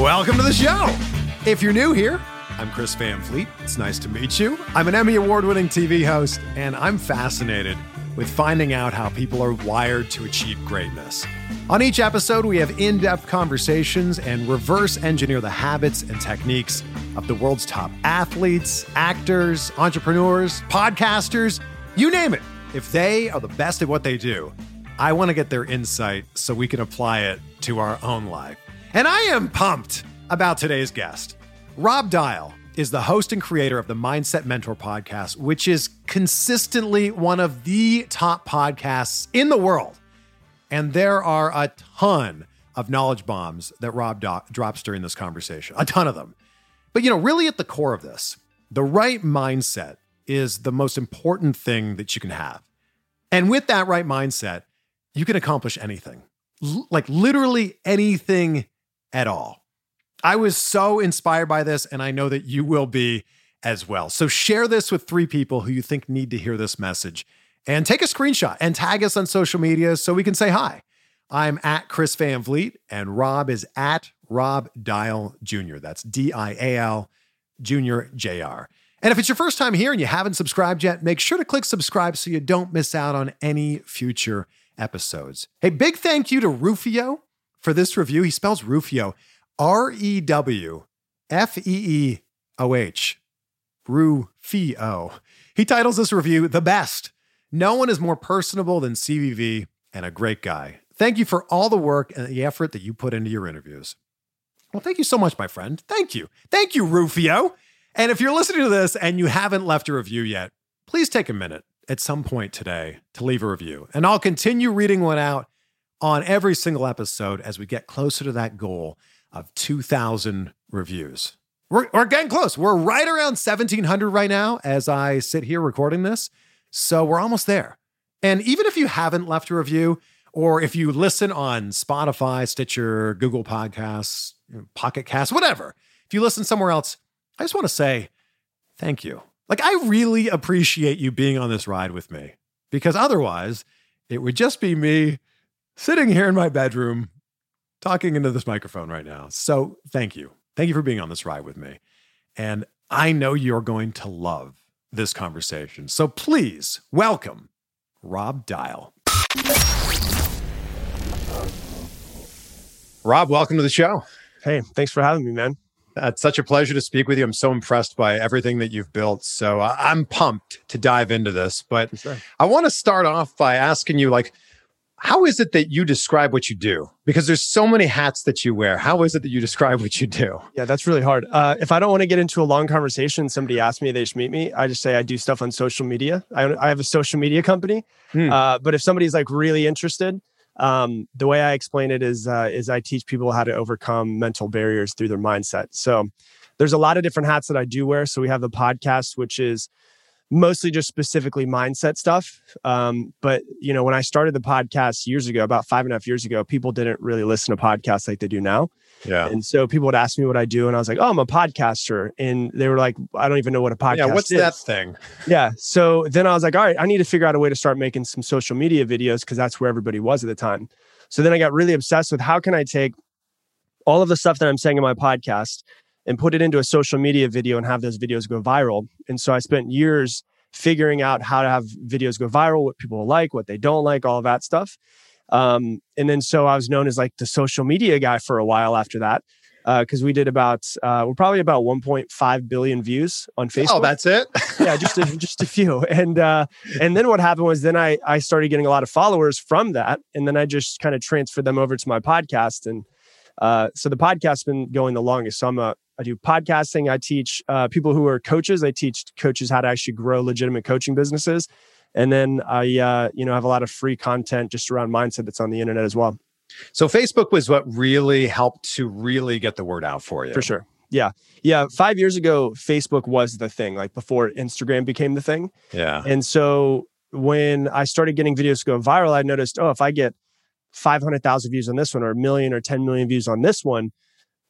Welcome to the show. If you're new here, I'm Chris Van Vliet. It's nice to meet you. I'm an Emmy Award winning TV host, and I'm fascinated with finding out how people are wired to achieve greatness. On each episode, we have in depth conversations and reverse engineer the habits and techniques of the world's top athletes, actors, entrepreneurs, podcasters you name it. If they are the best at what they do, I want to get their insight so we can apply it to our own life. And I am pumped about today's guest. Rob Dial is the host and creator of the Mindset Mentor podcast, which is consistently one of the top podcasts in the world. And there are a ton of knowledge bombs that Rob do- drops during this conversation, a ton of them. But, you know, really at the core of this, the right mindset is the most important thing that you can have. And with that right mindset, you can accomplish anything, L- like literally anything at all. I was so inspired by this, and I know that you will be as well. So share this with three people who you think need to hear this message and take a screenshot and tag us on social media so we can say hi. I'm at Chris Van Vliet, and Rob is at Rob Dial Jr. That's D I A L Junior Jr. And if it's your first time here and you haven't subscribed yet, make sure to click subscribe so you don't miss out on any future episodes. Hey, big thank you to Rufio for this review. He spells Rufio R E W F E E O H. Rufio. He titles this review The Best. No one is more personable than CVV and a great guy. Thank you for all the work and the effort that you put into your interviews. Well, thank you so much, my friend. Thank you. Thank you, Rufio. And if you're listening to this and you haven't left a review yet, please take a minute at some point today to leave a review. And I'll continue reading one out on every single episode as we get closer to that goal of 2,000 reviews. We're, we're getting close. We're right around 1,700 right now as I sit here recording this. So we're almost there. And even if you haven't left a review, or if you listen on Spotify, Stitcher, Google Podcasts, Pocket Casts, whatever, if you listen somewhere else, I just want to say thank you. Like, I really appreciate you being on this ride with me because otherwise, it would just be me sitting here in my bedroom talking into this microphone right now. So, thank you. Thank you for being on this ride with me. And I know you're going to love this conversation. So, please welcome Rob Dial. Rob, welcome to the show. Hey, thanks for having me, man. It's such a pleasure to speak with you. I'm so impressed by everything that you've built. So I'm pumped to dive into this. But Sure. I want to start off by asking you, like, how is it that you describe what you do? Because there's so many hats that you wear. How is it that you describe what you do? Yeah, that's really hard. Uh, if I don't want to get into a long conversation, somebody asks me, they just meet me. I just say I do stuff on social media. I, I have a social media company. Hmm. Uh, but if somebody's like really interested, um, the way I explain it is uh, is I teach people how to overcome mental barriers through their mindset. So there's a lot of different hats that I do wear. So we have the podcast, which is mostly just specifically mindset stuff. Um, but you know, when I started the podcast years ago, about five and a half years ago, people didn't really listen to podcasts like they do now. Yeah. And so people would ask me what I do, and I was like, "Oh, I'm a podcaster," and they were like, "I don't even know what a podcast." Is. Yeah, what's is. that thing? Yeah. So then I was like, "All right, I need to figure out a way to start making some social media videos because that's where everybody was at the time." So then I got really obsessed with how can I take all of the stuff that I'm saying in my podcast and put it into a social media video and have those videos go viral. And so I spent years figuring out how to have videos go viral, what people like, what they don't like, all of that stuff. Um, and then so I was known as like the social media guy for a while after that because uh, we did about uh, we're probably about 1.5 billion views on oh, Facebook. Oh, that's it. yeah, just a, just a few. And uh, and then what happened was then I I started getting a lot of followers from that, and then I just kind of transferred them over to my podcast, and uh, so the podcast's been going the longest. So I'm a I do podcasting. I teach uh, people who are coaches. I teach coaches how to actually grow legitimate coaching businesses. And then I, uh, you know, have a lot of free content just around mindset that's on the internet as well. So Facebook was what really helped to really get the word out for you. For sure. Yeah. Yeah. Five years ago, Facebook was the thing, like before Instagram became the thing. Yeah. And so when I started getting videos go viral, I noticed, oh, if I get 500,000 views on this one or a million or 10 million views on this one,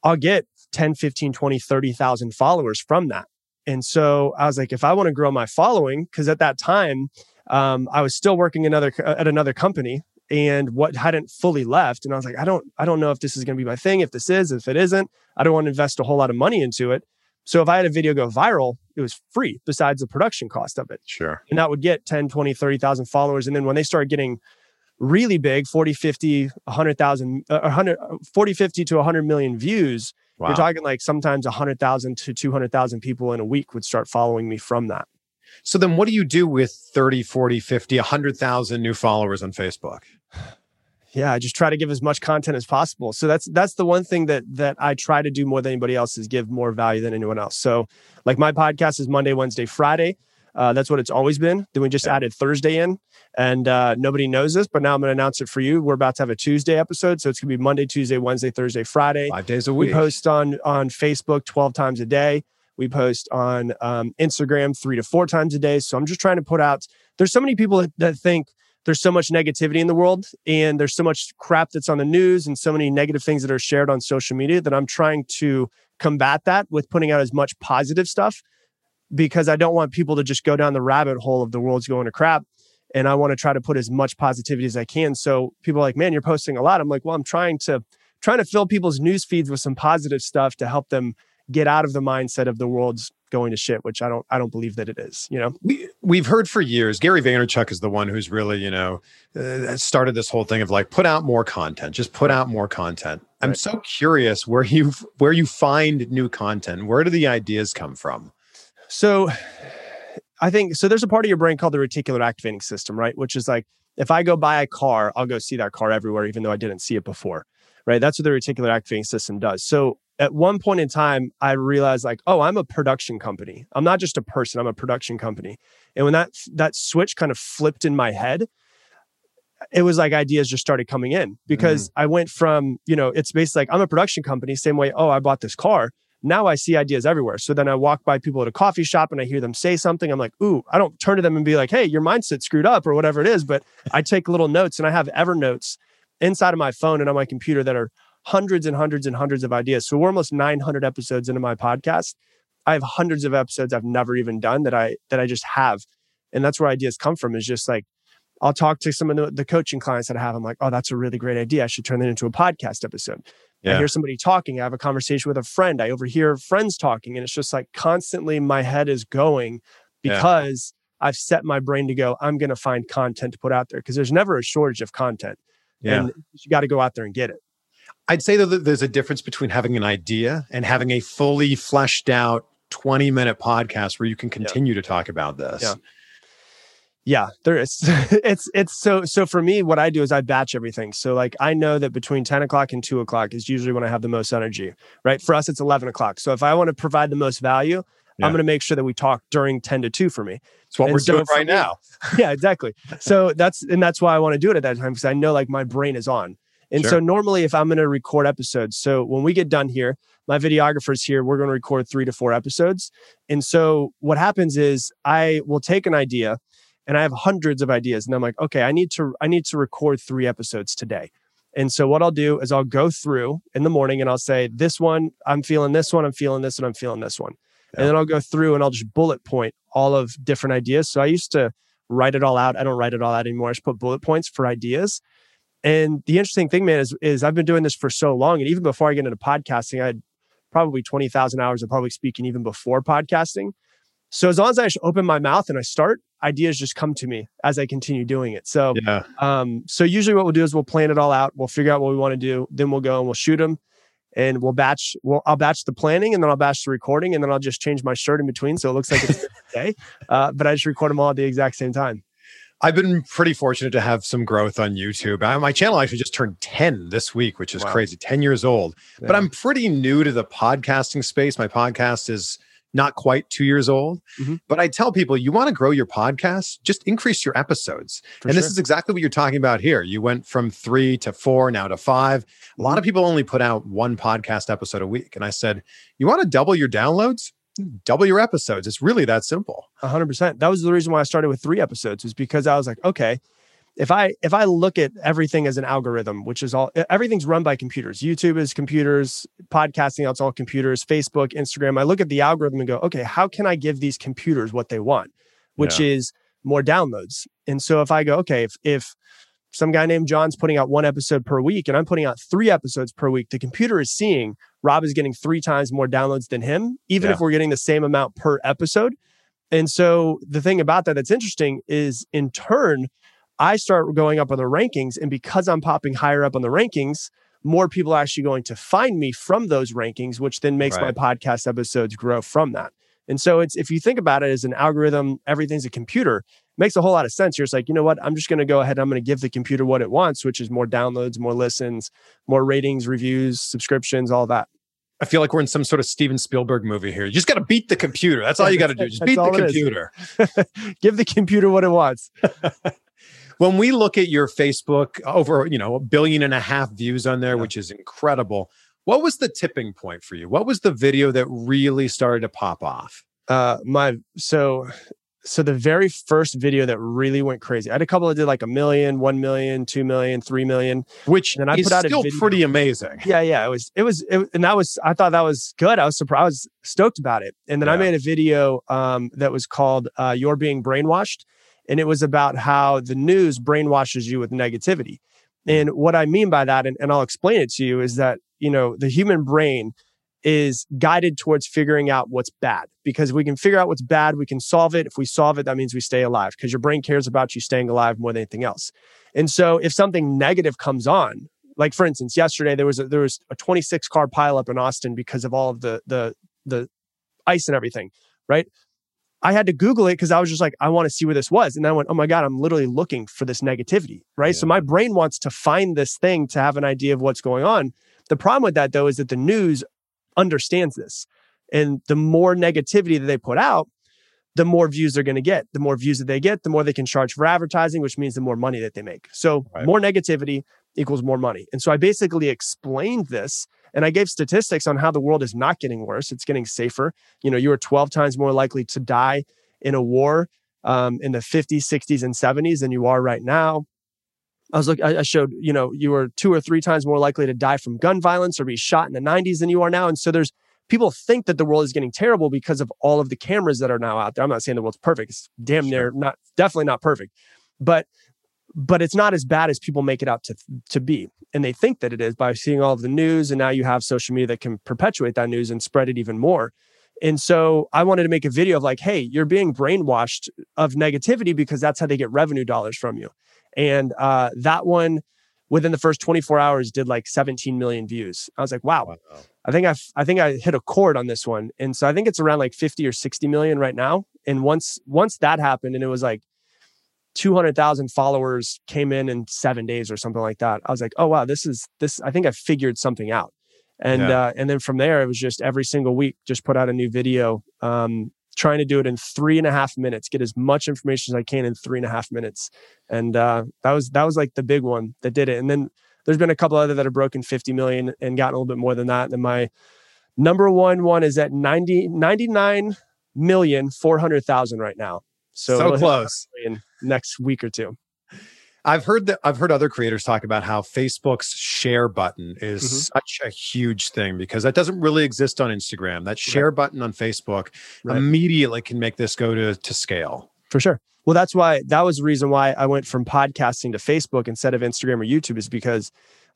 I'll get 10, 15, 20, 30,000 followers from that. And so I was like, if I want to grow my following, because at that time, um, I was still working another at another company and what hadn't fully left. And I was like, I don't, I don't know if this is going to be my thing. If this is, if it isn't, I don't want to invest a whole lot of money into it. So if I had a video go viral, it was free besides the production cost of it. Sure. And that would get 10, 20, 30,000 followers. And then when they started getting really big 40 50 100000 uh, 100 40 50 to 100 million views wow. you're talking like sometimes 100000 to 200000 people in a week would start following me from that. So then what do you do with 30 40 50 100000 new followers on facebook? Yeah i just try to give as much content as possible. So that's that's the one thing that that i try to do more than anybody else is give more value than anyone else. So like my podcast is monday wednesday friday uh, that's what it's always been. Then we just yeah. added Thursday in, and uh, nobody knows this, but now I'm going to announce it for you. We're about to have a Tuesday episode, so it's going to be Monday, Tuesday, Wednesday, Thursday, Friday. Five days a week. We post on on Facebook 12 times a day. We post on um, Instagram three to four times a day. So I'm just trying to put out. There's so many people that, that think there's so much negativity in the world, and there's so much crap that's on the news, and so many negative things that are shared on social media that I'm trying to combat that with putting out as much positive stuff because I don't want people to just go down the rabbit hole of the world's going to crap. And I want to try to put as much positivity as I can. So people are like, man, you're posting a lot. I'm like, well, I'm trying to trying to fill people's news feeds with some positive stuff to help them get out of the mindset of the world's going to shit, which I don't I don't believe that it is. You know, we we've heard for years. Gary Vaynerchuk is the one who's really you know uh, started this whole thing of like put out more content, just put out more content. I'm so curious where you where you find new content. Where do the ideas come from? So I think so there's a part of your brain called the reticular activating system, right? Which is like if I go buy a car, I'll go see that car everywhere, even though I didn't see it before. Right. That's what the reticular activating system does. So at one point in time, I realized like, oh, I'm a production company. I'm not just a person, I'm a production company. And when that that switch kind of flipped in my head, it was like ideas just started coming in because mm. I went from, you know, it's basically like I'm a production company, same way, oh, I bought this car now I see ideas everywhere. So then I walk by people at a coffee shop and I hear them say something. I'm like, ooh, I don't turn to them and be like, hey, your mindset screwed up or whatever it is. But I take little notes and I have Evernotes inside of my phone and on my computer that are hundreds and hundreds and hundreds of ideas. So we're almost 900 episodes into my podcast. I have hundreds of episodes I've never even done that I that I just have. And that's where ideas come from is just like I'll talk to some of the, the coaching clients that I have. I'm like, oh, that's a really great idea. I should turn that into a podcast episode. Yeah. I hear somebody talking. I have a conversation with a friend. I overhear friends talking. And it's just like constantly my head is going because yeah. I've set my brain to go, I'm going to find content to put out there because there's never a shortage of content. Yeah. And you got to go out there and get it. I'd say that there's a difference between having an idea and having a fully fleshed out 20 minute podcast where you can continue yeah. to talk about this. Yeah. There is. it's it's so so for me, what I do is I batch everything. So like I know that between ten o'clock and two o'clock is usually when I have the most energy. Right. For us, it's eleven o'clock. So if I want to provide the most value, yeah. I'm going to make sure that we talk during ten to two for me. It's what and we're so doing right me, now. yeah, exactly. So that's and that's why I want to do it at that time because I know like my brain is on. And sure. so normally if I'm going to record episodes, so when we get done here, my videographer's here, we're going to record 3 to 4 episodes. And so what happens is I will take an idea and I have hundreds of ideas and I'm like, okay, I need to I need to record 3 episodes today. And so what I'll do is I'll go through in the morning and I'll say this one, I'm feeling this one, I'm feeling this and I'm feeling this one. Yeah. And then I'll go through and I'll just bullet point all of different ideas. So I used to write it all out. I don't write it all out anymore. I just put bullet points for ideas. And the interesting thing, man, is, is I've been doing this for so long. And even before I get into podcasting, I had probably 20,000 hours of public speaking even before podcasting. So as long as I open my mouth and I start, ideas just come to me as I continue doing it. So, yeah. um, so usually what we'll do is we'll plan it all out. We'll figure out what we want to do. Then we'll go and we'll shoot them and we'll batch, we'll, I'll batch the planning and then I'll batch the recording and then I'll just change my shirt in between. So it looks like it's a day, uh, but I just record them all at the exact same time. I've been pretty fortunate to have some growth on YouTube. I, my channel actually just turned 10 this week, which is wow. crazy, 10 years old. Yeah. But I'm pretty new to the podcasting space. My podcast is not quite two years old. Mm-hmm. But I tell people, you want to grow your podcast, just increase your episodes. For and sure. this is exactly what you're talking about here. You went from three to four, now to five. A lot of people only put out one podcast episode a week. And I said, you want to double your downloads? double your episodes. It's really that simple. hundred percent. That was the reason why I started with three episodes is because I was like, okay, if I if I look at everything as an algorithm, which is all everything's run by computers. YouTube is computers, podcasting it's all computers, Facebook, Instagram. I look at the algorithm and go, okay, how can I give these computers what they want, which yeah. is more downloads. And so if I go, okay, if if some guy named John's putting out one episode per week and I'm putting out three episodes per week, the computer is seeing Rob is getting three times more downloads than him, even yeah. if we're getting the same amount per episode. And so the thing about that that's interesting is in turn, I start going up on the rankings. And because I'm popping higher up on the rankings, more people are actually going to find me from those rankings, which then makes right. my podcast episodes grow from that. And so it's if you think about it as an algorithm, everything's a computer, it makes a whole lot of sense. You're just like, you know what? I'm just going to go ahead. And I'm going to give the computer what it wants, which is more downloads, more listens, more ratings, reviews, subscriptions, all that. I feel like we're in some sort of Steven Spielberg movie here. You just got to beat the computer. That's all you got to do. Just beat the computer. Give the computer what it wants. when we look at your Facebook, over you know a billion and a half views on there, yeah. which is incredible. What was the tipping point for you? What was the video that really started to pop off? Uh, my so so the very first video that really went crazy, I had a couple that did like a million, one million, two million, three million, which and I put out still pretty amazing. Yeah, yeah, it was, it was, it, and that was, I thought that was good. I was surprised, I was stoked about it. And then yeah. I made a video um, that was called uh, "You're Being Brainwashed," and it was about how the news brainwashes you with negativity. Mm. And what I mean by that, and, and I'll explain it to you, is that you know the human brain is guided towards figuring out what's bad because we can figure out what's bad we can solve it if we solve it that means we stay alive because your brain cares about you staying alive more than anything else and so if something negative comes on like for instance yesterday there was a, there was a 26 car pileup in austin because of all of the the the ice and everything right I had to Google it because I was just like, I want to see where this was. And then I went, oh my God, I'm literally looking for this negativity. Right. Yeah. So my brain wants to find this thing to have an idea of what's going on. The problem with that, though, is that the news understands this. And the more negativity that they put out, the more views they're going to get. The more views that they get, the more they can charge for advertising, which means the more money that they make. So right. more negativity equals more money. And so I basically explained this and I gave statistics on how the world is not getting worse. It's getting safer. You know, you are 12 times more likely to die in a war um, in the 50s, 60s, and 70s than you are right now. I was like, I showed, you know, you were two or three times more likely to die from gun violence or be shot in the 90s than you are now. And so there's people think that the world is getting terrible because of all of the cameras that are now out there. I'm not saying the world's perfect. It's damn near not definitely not perfect. But but it's not as bad as people make it out to to be. And they think that it is by seeing all of the news and now you have social media that can perpetuate that news and spread it even more. And so I wanted to make a video of like, hey, you're being brainwashed of negativity because that's how they get revenue dollars from you. And uh, that one within the first 24 hours did like 17 million views. I was like, wow, wow. I think I I think I hit a chord on this one. And so I think it's around like 50 or 60 million right now. And once once that happened and it was like 200,000 followers came in in seven days or something like that. I was like, oh, wow, this is this. I think I figured something out. And, Yeah. uh, and then from there, it was just every single week, just put out a new video, um, trying to do it in three and a half minutes, get as much information as I can in three and a half minutes. And, uh, that was, that was like the big one that did it. And then there's been a couple other that have broken 50 million and gotten a little bit more than that. And my number one one is at 90, 99 million, 400,000 right now. So, So close. in next week or two. I've heard that I've heard other creators talk about how Facebook's share button is Mhm. such a huge thing because that doesn't really exist on Instagram. That share button on Facebook Right. immediately can make this go to to scale. For sure. Well, that's why that was the reason why I went from podcasting to Facebook instead of Instagram or YouTube is because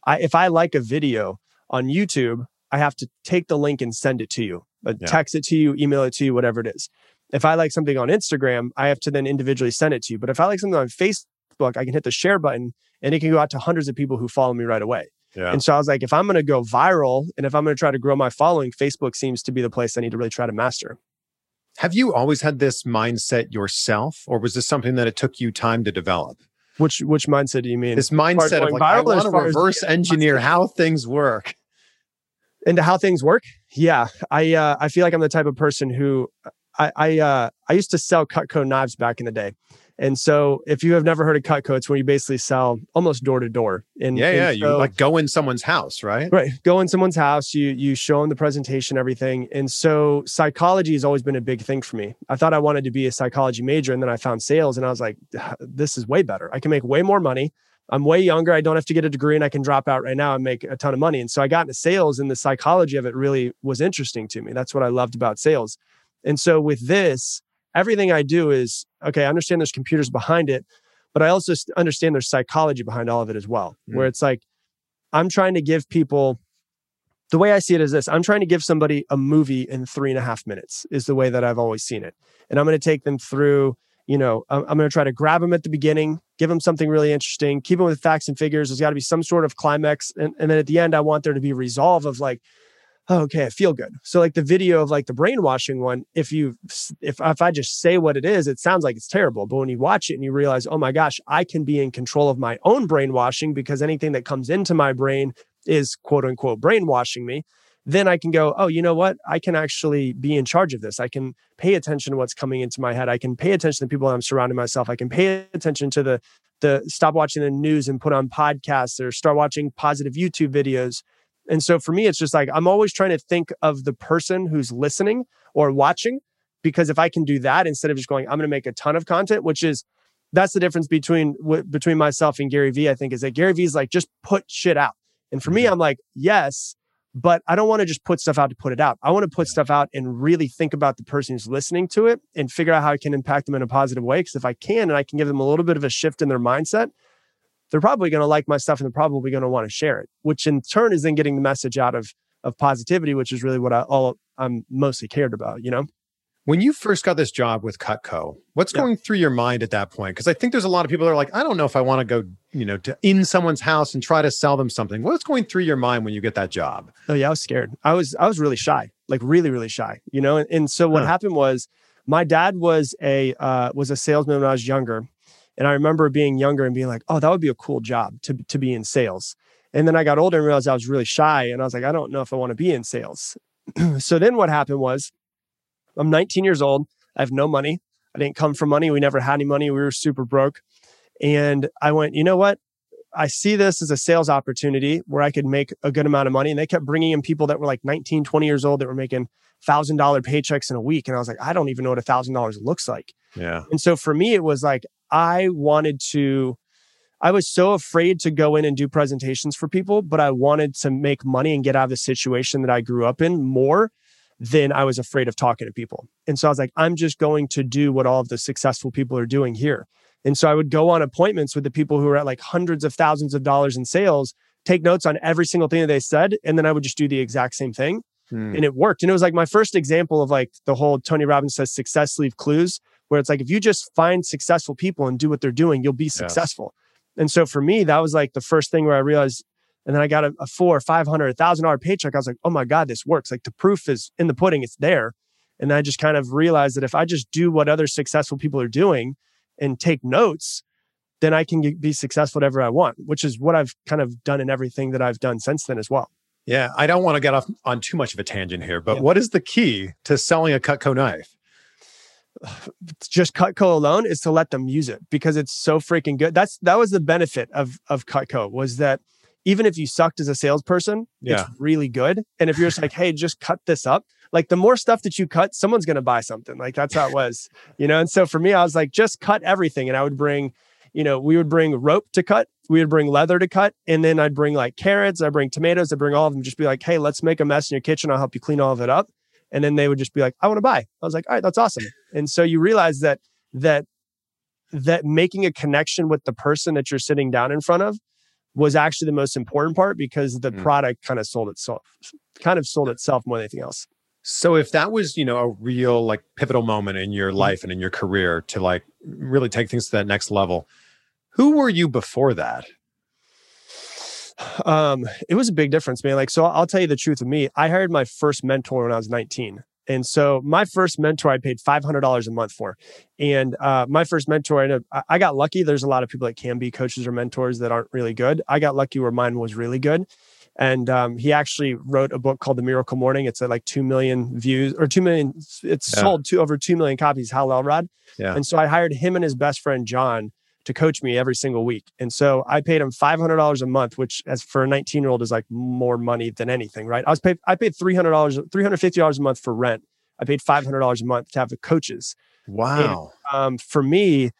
I if I like a video on YouTube, I have to take the link and send it to you, uh, Yeah. text it to you, email it to you, whatever it is. If I like something on Instagram, I have to then individually send it to you. But if I like something on Facebook, I can hit the share button and it can go out to hundreds of people who follow me right away. Yeah. And so I was like, if I'm going to go viral and if I'm going to try to grow my following, Facebook seems to be the place I need to really try to master. Have you always had this mindset yourself, or was this something that it took you time to develop? Which which mindset do you mean? This mindset of like, I want to reverse engineer how things work. into how things work yeah i uh, i feel like i'm the type of person who i i uh, i used to sell cutco knives back in the day and so if you have never heard of cutco it's where you basically sell almost door to door and Yeah, and yeah. You like go in someone's house, right? Right. Go in someone's house, you you show them the presentation, everything. And so psychology has always been a big thing for me. I thought I wanted to be a psychology major and then I found sales and I was like, this is way better. I can make way more money. I'm way younger. I don't have to get a degree and I can drop out right now and make a ton of money. And so I got into sales and the psychology of it really was interesting to me. That's what I loved about sales. And so with this, everything I do is okay, I understand there's computers behind it, but I also understand there's psychology behind all of it as well, hmm. where it's like, I'm trying to give people the way I see it is this I'm trying to give somebody a movie in three and a half minutes, is the way that I've always seen it. And I'm going to take them through, you know, I'm, I'm going to try to grab them at the beginning, give them something really interesting, keep them with facts and figures. There's got to be some sort of climax. And, and then at the end, I want there to be resolve of like, oh, okay, I feel good. So like the video of like the brainwashing one, if you if if I just say what it is, it sounds like it's terrible. But when you watch it and you realize, oh my gosh, I can be in control of my own brainwashing because anything that comes into my brain is quote unquote brainwashing me. Then I can go, oh, you know what? I can actually be in charge of this. I can pay attention to what's coming into my head. I can pay attention to the people I'm surrounding myself. I can pay attention to the the stop watching the news and put on podcasts or start watching positive YouTube videos. And so for me, it's just like I'm always trying to think of the person who's listening or watching, because if I can do that instead of just going, I'm going to make a ton of content, which is that's the difference between w- between myself and Gary Vee. I think is that Gary Vee is like just put shit out, and for me, I'm like yes, but I don't want to just put stuff out to put it out. I want to put stuff out and really think about the person who's listening to it and figure out how I can impact them in a positive way. Because if I can, and I can give them a little bit of a shift in their mindset, they're probably going to like my stuff and they're probably going to want to share it, which in turn is then getting the message out of of positivity, which is really what I all I'm mostly cared about, you know? When you first got this job with Cutco, what's Yeah. going through your mind at that point? Because I think there's a lot of people that are like, I don't know if I want to go, you know, to in someone's house and try to sell them something. What's going through your mind when you get that job? Oh yeah, I was scared. I was I was really shy, like really really shy, you know. And, and so what Huh. happened was, my dad was a uh, was a salesman when I was younger, and I remember being younger and being like, oh, that would be a cool job to to be in sales. And then I got older and realized I was really shy, and I was like, I don't know if I want to be in sales. so then what happened was, I'm 19 years old. I have no money. I didn't come from money. We never had any money. We were super broke. And I went, you know what? I see this as a sales opportunity where I could make a good amount of money. And they kept bringing in people that were like 19, 20 years old that were making thousand dollar paychecks in a week. And I was like, I don't even know what a thousand dollars looks like. Yeah. And so for me, it was like, I wanted to, I was so afraid to go in and do presentations for people, but I wanted to make money and get out of the situation that I grew up in more than I was afraid of talking to people. And so I was like, I'm just going to do what all of the successful people are doing here. And so I would go on appointments with the people who are at like hundreds of thousands of dollars in sales, take notes on every single thing that they said, and then I would just do the exact same thing Hmm. and it worked. And it was like my first example of like the whole Tony Robbins says success leave clues, where it's like if you just find successful people and do what they're doing, you'll be successful. And so for me, that was like the first thing where I realized, and then I got a, a four, five hundred, a thousand dollar paycheck. I was like, oh my God, this works. Like the proof is in the pudding, it's there. And I just kind of realized that if I just do what other successful people are doing and take notes, then I can be successful whatever I want, which is what I've kind of done in everything that I've done since then as well. Yeah, I don't want to get off on too much of a tangent here, but yeah. what is the key to selling a Cutco knife? Just Cutco alone is to let them use it because it's so freaking good. That's that was the benefit of of Cutco was that even if you sucked as a salesperson, yeah. it's really good. And if you're just like, hey, just cut this up, like the more stuff that you cut, someone's going to buy something. Like that's how it was, you know? And so for me, I was like, just cut everything. And I would bring, you know, we would bring rope to cut, we would bring leather to cut, and then I'd bring like carrots, I'd bring tomatoes, I'd bring all of them, just be like, hey, let's make a mess in your kitchen. I'll help you clean all of it up. And then they would just be like, I want to buy. I was like, all right, that's awesome. And so you realize that, that, that making a connection with the person that you're sitting down in front of was actually the most important part because the mm. product kind of sold itself, kind of sold itself more than anything else. So if that was, you know, a real like pivotal moment in your mm-hmm. life and in your career to like really take things to that next level, who were you before that? Um, it was a big difference, man. Like, so I'll tell you the truth of me. I hired my first mentor when I was 19. And so my first mentor, I paid $500 a month for. And uh, my first mentor, I, know, I got lucky. There's a lot of people that can be coaches or mentors that aren't really good. I got lucky where mine was really good. And um, he actually wrote a book called The Miracle Morning. It's at like 2 million views or 2 million, it's yeah. sold to over 2 million copies, Hal Elrod. Yeah. And so I hired him and his best friend, John, to coach me every single week. And so I paid him $500 a month, which as for a 19 year old is like more money than anything, right? I was paid, I paid $300, $350 a month for rent. I paid $500 a month to have the coaches. Wow. And, um, for me,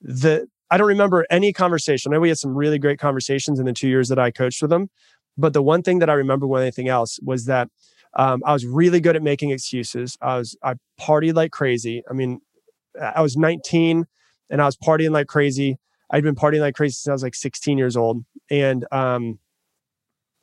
the, I don't remember any conversation. I know we had some really great conversations in the two years that I coached with them. But the one thing that I remember more than anything else was that um, I was really good at making excuses. I was, I partied like crazy. I mean, I was 19 and I was partying like crazy. I'd been partying like crazy since I was like 16 years old. And um,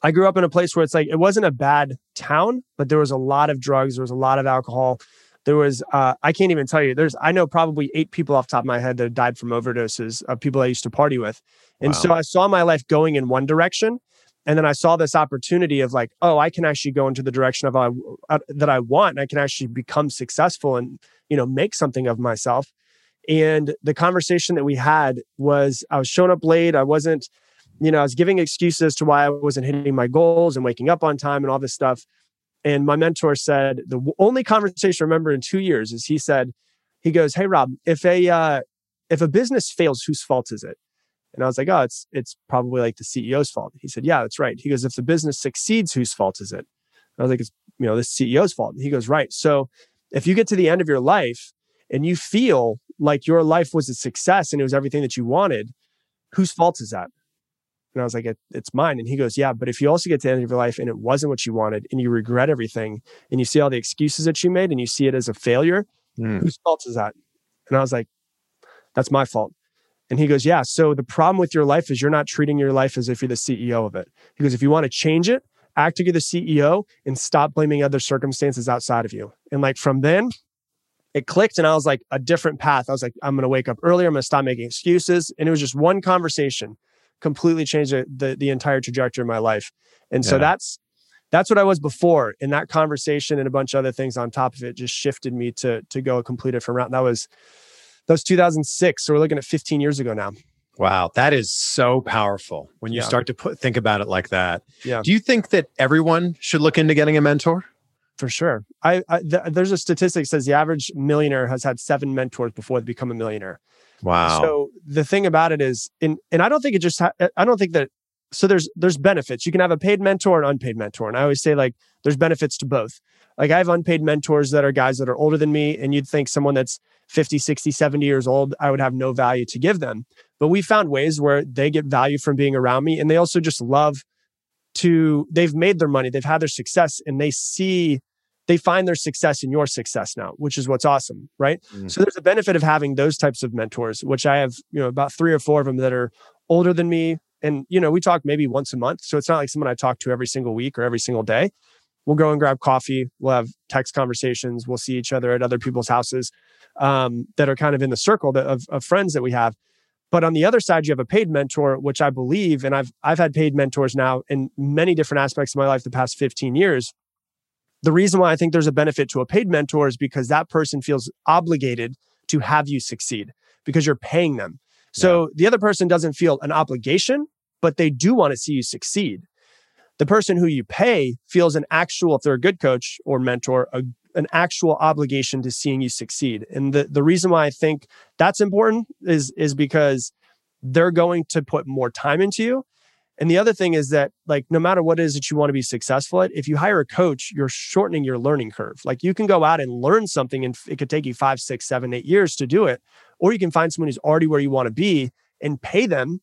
I grew up in a place where it's like, it wasn't a bad town, but there was a lot of drugs, there was a lot of alcohol. There was, uh, I can't even tell you, there's, I know probably eight people off top of my head that died from overdoses of people I used to party with. And wow. so I saw my life going in one direction. And then I saw this opportunity of like, oh, I can actually go into the direction of uh, uh, that I want. And I can actually become successful and, you know, make something of myself. And the conversation that we had was I was showing up late. I wasn't, you know, I was giving excuses to why I wasn't hitting my goals and waking up on time and all this stuff. And my mentor said, the only conversation I remember in two years is he said, he goes, Hey, Rob, if a, uh, if a business fails, whose fault is it? And I was like, oh, it's it's probably like the CEO's fault. He said, yeah, that's right. He goes, if the business succeeds, whose fault is it? And I was like, it's you know the CEO's fault. He goes, right. So if you get to the end of your life and you feel like your life was a success and it was everything that you wanted, whose fault is that? And I was like, it, it's mine. And he goes, yeah, but if you also get to the end of your life and it wasn't what you wanted and you regret everything and you see all the excuses that you made and you see it as a failure, mm. whose fault is that? And I was like, that's my fault. And he goes, Yeah. So the problem with your life is you're not treating your life as if you're the CEO of it. He goes, If you want to change it, act like you're the CEO and stop blaming other circumstances outside of you. And like from then, it clicked and I was like a different path. I was like, I'm going to wake up earlier. I'm going to stop making excuses. And it was just one conversation completely changed the, the, the entire trajectory of my life. And so that's, that's what I was before. And that conversation and a bunch of other things on top of it just shifted me to, to go a complete different route. And that was, that was 2006. So we're looking at 15 years ago now. Wow, that is so powerful when you yeah. start to put think about it like that. Yeah. Do you think that everyone should look into getting a mentor? For sure. I, I th- there's a statistic that says the average millionaire has had seven mentors before they become a millionaire. Wow. So the thing about it is, in, and I don't think it just. Ha- I don't think that. So there's there's benefits. You can have a paid mentor and unpaid mentor, and I always say like there's benefits to both. Like I have unpaid mentors that are guys that are older than me, and you'd think someone that's 50, 60, 70 years old, I would have no value to give them. But we found ways where they get value from being around me and they also just love to, they've made their money, they've had their success, and they see, they find their success in your success now, which is what's awesome, right? Mm. So there's a benefit of having those types of mentors, which I have, you know, about three or four of them that are older than me. And, you know, we talk maybe once a month. So it's not like someone I talk to every single week or every single day. We'll go and grab coffee. We'll have text conversations. We'll see each other at other people's houses um, that are kind of in the circle that, of, of friends that we have. But on the other side, you have a paid mentor, which I believe, and I've I've had paid mentors now in many different aspects of my life the past 15 years. The reason why I think there's a benefit to a paid mentor is because that person feels obligated to have you succeed. because you're paying them. So the other person doesn't feel an obligation, but they do want to see you succeed. The person who you pay feels an actual, if they're a good coach or mentor, a, an actual obligation to seeing you succeed. And the, the reason why I think that's important is, is because they're going to put more time into you. And the other thing is that, like, no matter what it is that you want to be successful at, if you hire a coach, you're shortening your learning curve. Like, you can go out and learn something, and it could take you five, six, seven, eight years to do it. Or you can find someone who's already where you want to be and pay them.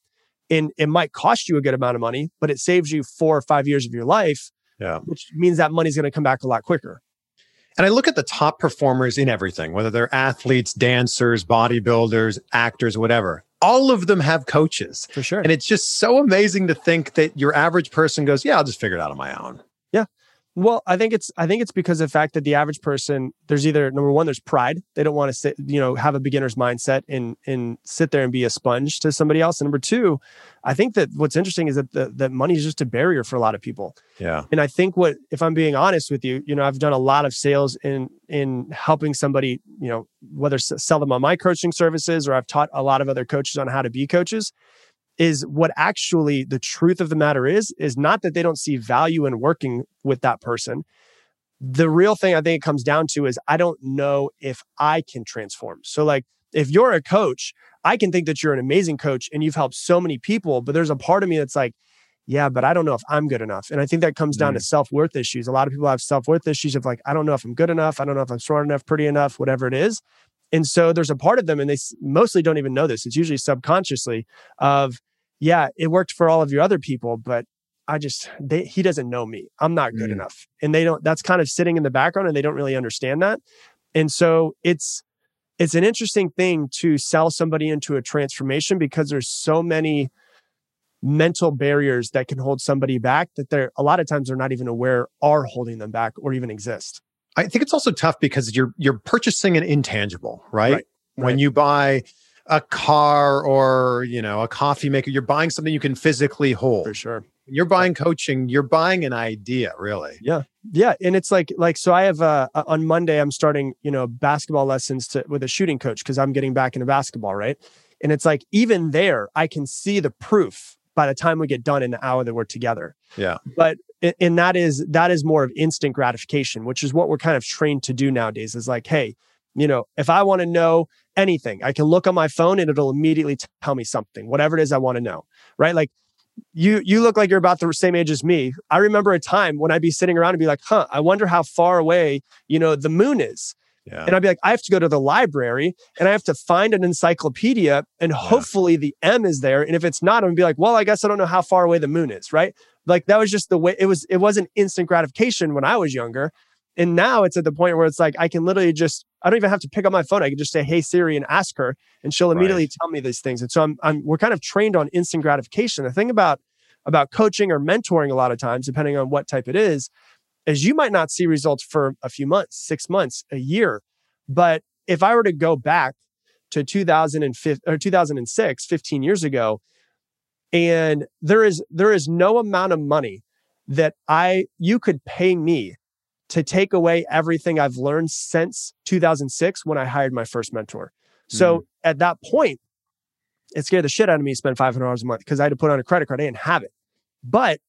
And it might cost you a good amount of money, but it saves you four or five years of your life, Yeah. which means that money's going to come back a lot quicker. And I look at the top performers in everything, whether they're athletes, dancers, bodybuilders, actors, whatever. All of them have coaches. For sure. And it's just so amazing to think that your average person goes, Yeah, I'll just figure it out on my own. Well, I think it's I think it's because of the fact that the average person there's either number one there's pride. They don't want to sit you know have a beginner's mindset and and sit there and be a sponge to somebody else. And number two I think that what's interesting is that the, that money is just a barrier for a lot of people. Yeah. and I think what if I'm being honest with you you know I've done a lot of sales in in helping somebody you know whether s- sell them on my coaching services or I've taught a lot of other coaches on how to be coaches is what actually the truth of the matter is is not that they don't see value in working with that person. The real thing i think it comes down to is i don't know if i can transform. So like if you're a coach i can think that you're an amazing coach and you've helped so many people but there's a part of me that's like yeah but i don't know if i'm good enough. And i think that comes down to mm. self-worth issues. A lot of people have self-worth issues of like i don't know if i'm good enough i don't know if i'm smart enough pretty enough whatever it is. And so there's a part of them and they mostly don't even know this. It's usually subconsciously of yeah, it worked for all of your other people, but I just they he doesn't know me. I'm not good Mm. enough. And they don't that's kind of sitting in the background and they don't really understand that. And so it's it's an interesting thing to sell somebody into a transformation because there's so many mental barriers that can hold somebody back that they're a lot of times they're not even aware are holding them back or even exist. I think it's also tough because you're you're purchasing an intangible, right? Right, When right. you buy a car or you know a coffee maker, you're buying something you can physically hold. For sure. When you're buying coaching, you're buying an idea, really. Yeah, Yeah. and it's like like so. I have uh, uh, on Monday. I'm starting you know basketball lessons to with a shooting coach because I'm getting back into basketball, right? And it's like even there, I can see the proof by the time we get done in the hour that we're together. Yeah. But and that is that is more of instant gratification, which is what we're kind of trained to do nowadays. Is like, hey, you know, if I want to know anything, I can look on my phone and it'll immediately tell me something, whatever it is I want to know, right? Like you you look like you're about the same age as me. I remember a time when I'd be sitting around and be like, "Huh, I wonder how far away, you know, the moon is." Yeah. And I'd be like, "I have to go to the library and I have to find an encyclopedia and hopefully the M is there. And if it's not, I'm gonna be like, "Well, I guess I don't know how far away the moon is." Right? Like that was just the way it was. It wasn't instant gratification when I was younger, and now it's at the point where it's like I can literally just I don't even have to pick up my phone. I can just say, "Hey Siri," and ask her, and she'll immediately Right. tell me these things. And so I'm, I'm we're kind of trained on instant gratification. The thing about about coaching or mentoring a lot of times, depending on what type it is, is you might not see results for a few months, six months, a year. But if I were to go back to 2005 or 2006, 15 years ago, and there is there is no amount of money that I you could pay me to take away everything I've learned since 2006 when I hired my first mentor. So mm-hmm. at that point, it scared the shit out of me to spend $500 a month because I had to put on a credit card. I didn't have it. But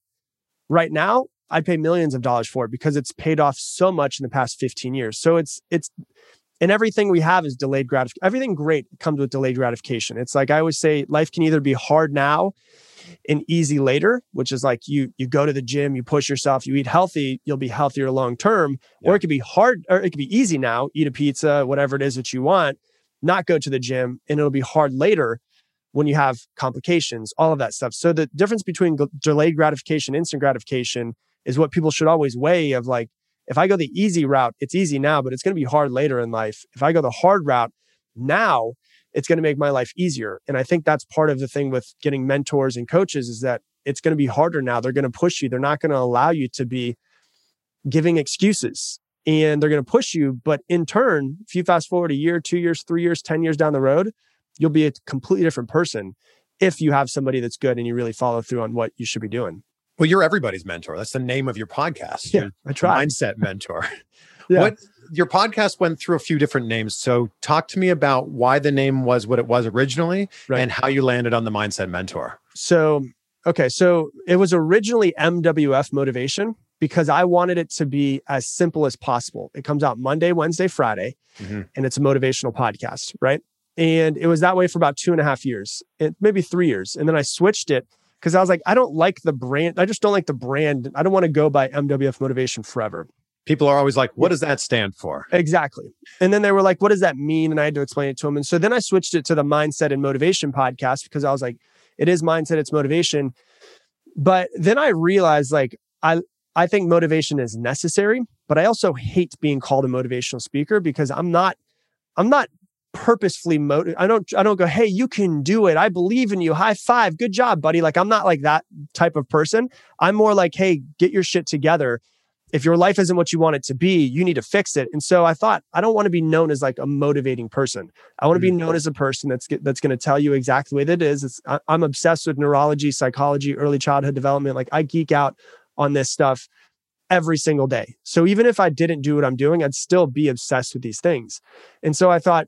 right now, I'd pay millions of dollars for it because it's paid off so much in the past 15 years. So it's, it's, and everything we have is delayed gratification. Everything great comes with delayed gratification. It's like I always say, life can either be hard now and easy later, which is like you you go to the gym, you push yourself, you eat healthy, you'll be healthier long term. Or it could be hard, or it could be easy now, eat a pizza, whatever it is that you want, not go to the gym, and it'll be hard later when you have complications, all of that stuff. So the difference between gl- delayed gratification, instant gratification is what people should always weigh of like, if I go the easy route, it's easy now, but it's going to be hard later in life. If I go the hard route now, it's going to make my life easier. And I think that's part of the thing with getting mentors and coaches is that it's going to be harder now. They're going to push you. They're not going to allow you to be giving excuses and they're going to push you. But in turn, if you fast forward a year, two years, three years, 10 years down the road, you'll be a completely different person if you have somebody that's good and you really follow through on what you should be doing. Well, you're everybody's mentor. That's the name of your podcast. Yeah, You're I try. Mindset mentor. Yeah. What your podcast went through a few different names. So talk to me about why the name was what it was originally Right. and how you landed on the Mindset Mentor. So, okay, so it was originally MWF Motivation because I wanted it to be as simple as possible. It comes out Monday, Wednesday, Friday, Mhm. and it's a motivational podcast, right? And it was that way for about two and a half years, it, maybe three years. And then I switched it because I was like, I don't like the brand. I just don't like the brand. I don't want to go by MWF Motivation forever. People are always like, what does that stand for? Exactly. And then they were like, what does that mean? And I had to explain it to them. And so then I switched it to the Mindset and Motivation podcast because I was like, it is mindset, it's motivation. But then I realized like I I think motivation is necessary, but I also hate being called a motivational speaker because I'm not I'm not purposefully motiv- I don't I don't go, "Hey, you can do it. I believe in you. High five. Good job, buddy." Like I'm not like that type of person. I'm more like, "Hey, get your shit together." if your life isn't what you want it to be, you need to fix it. And so I thought I don't want to be known as like a motivating person. I want to be mm. known as a person that's get, that's going to tell you exactly the way that it is. It's, I, I'm obsessed with neurology, psychology, early childhood development. Like I geek out on this stuff every single day. So even if I didn't do what I'm doing, I'd still be obsessed with these things. And so I thought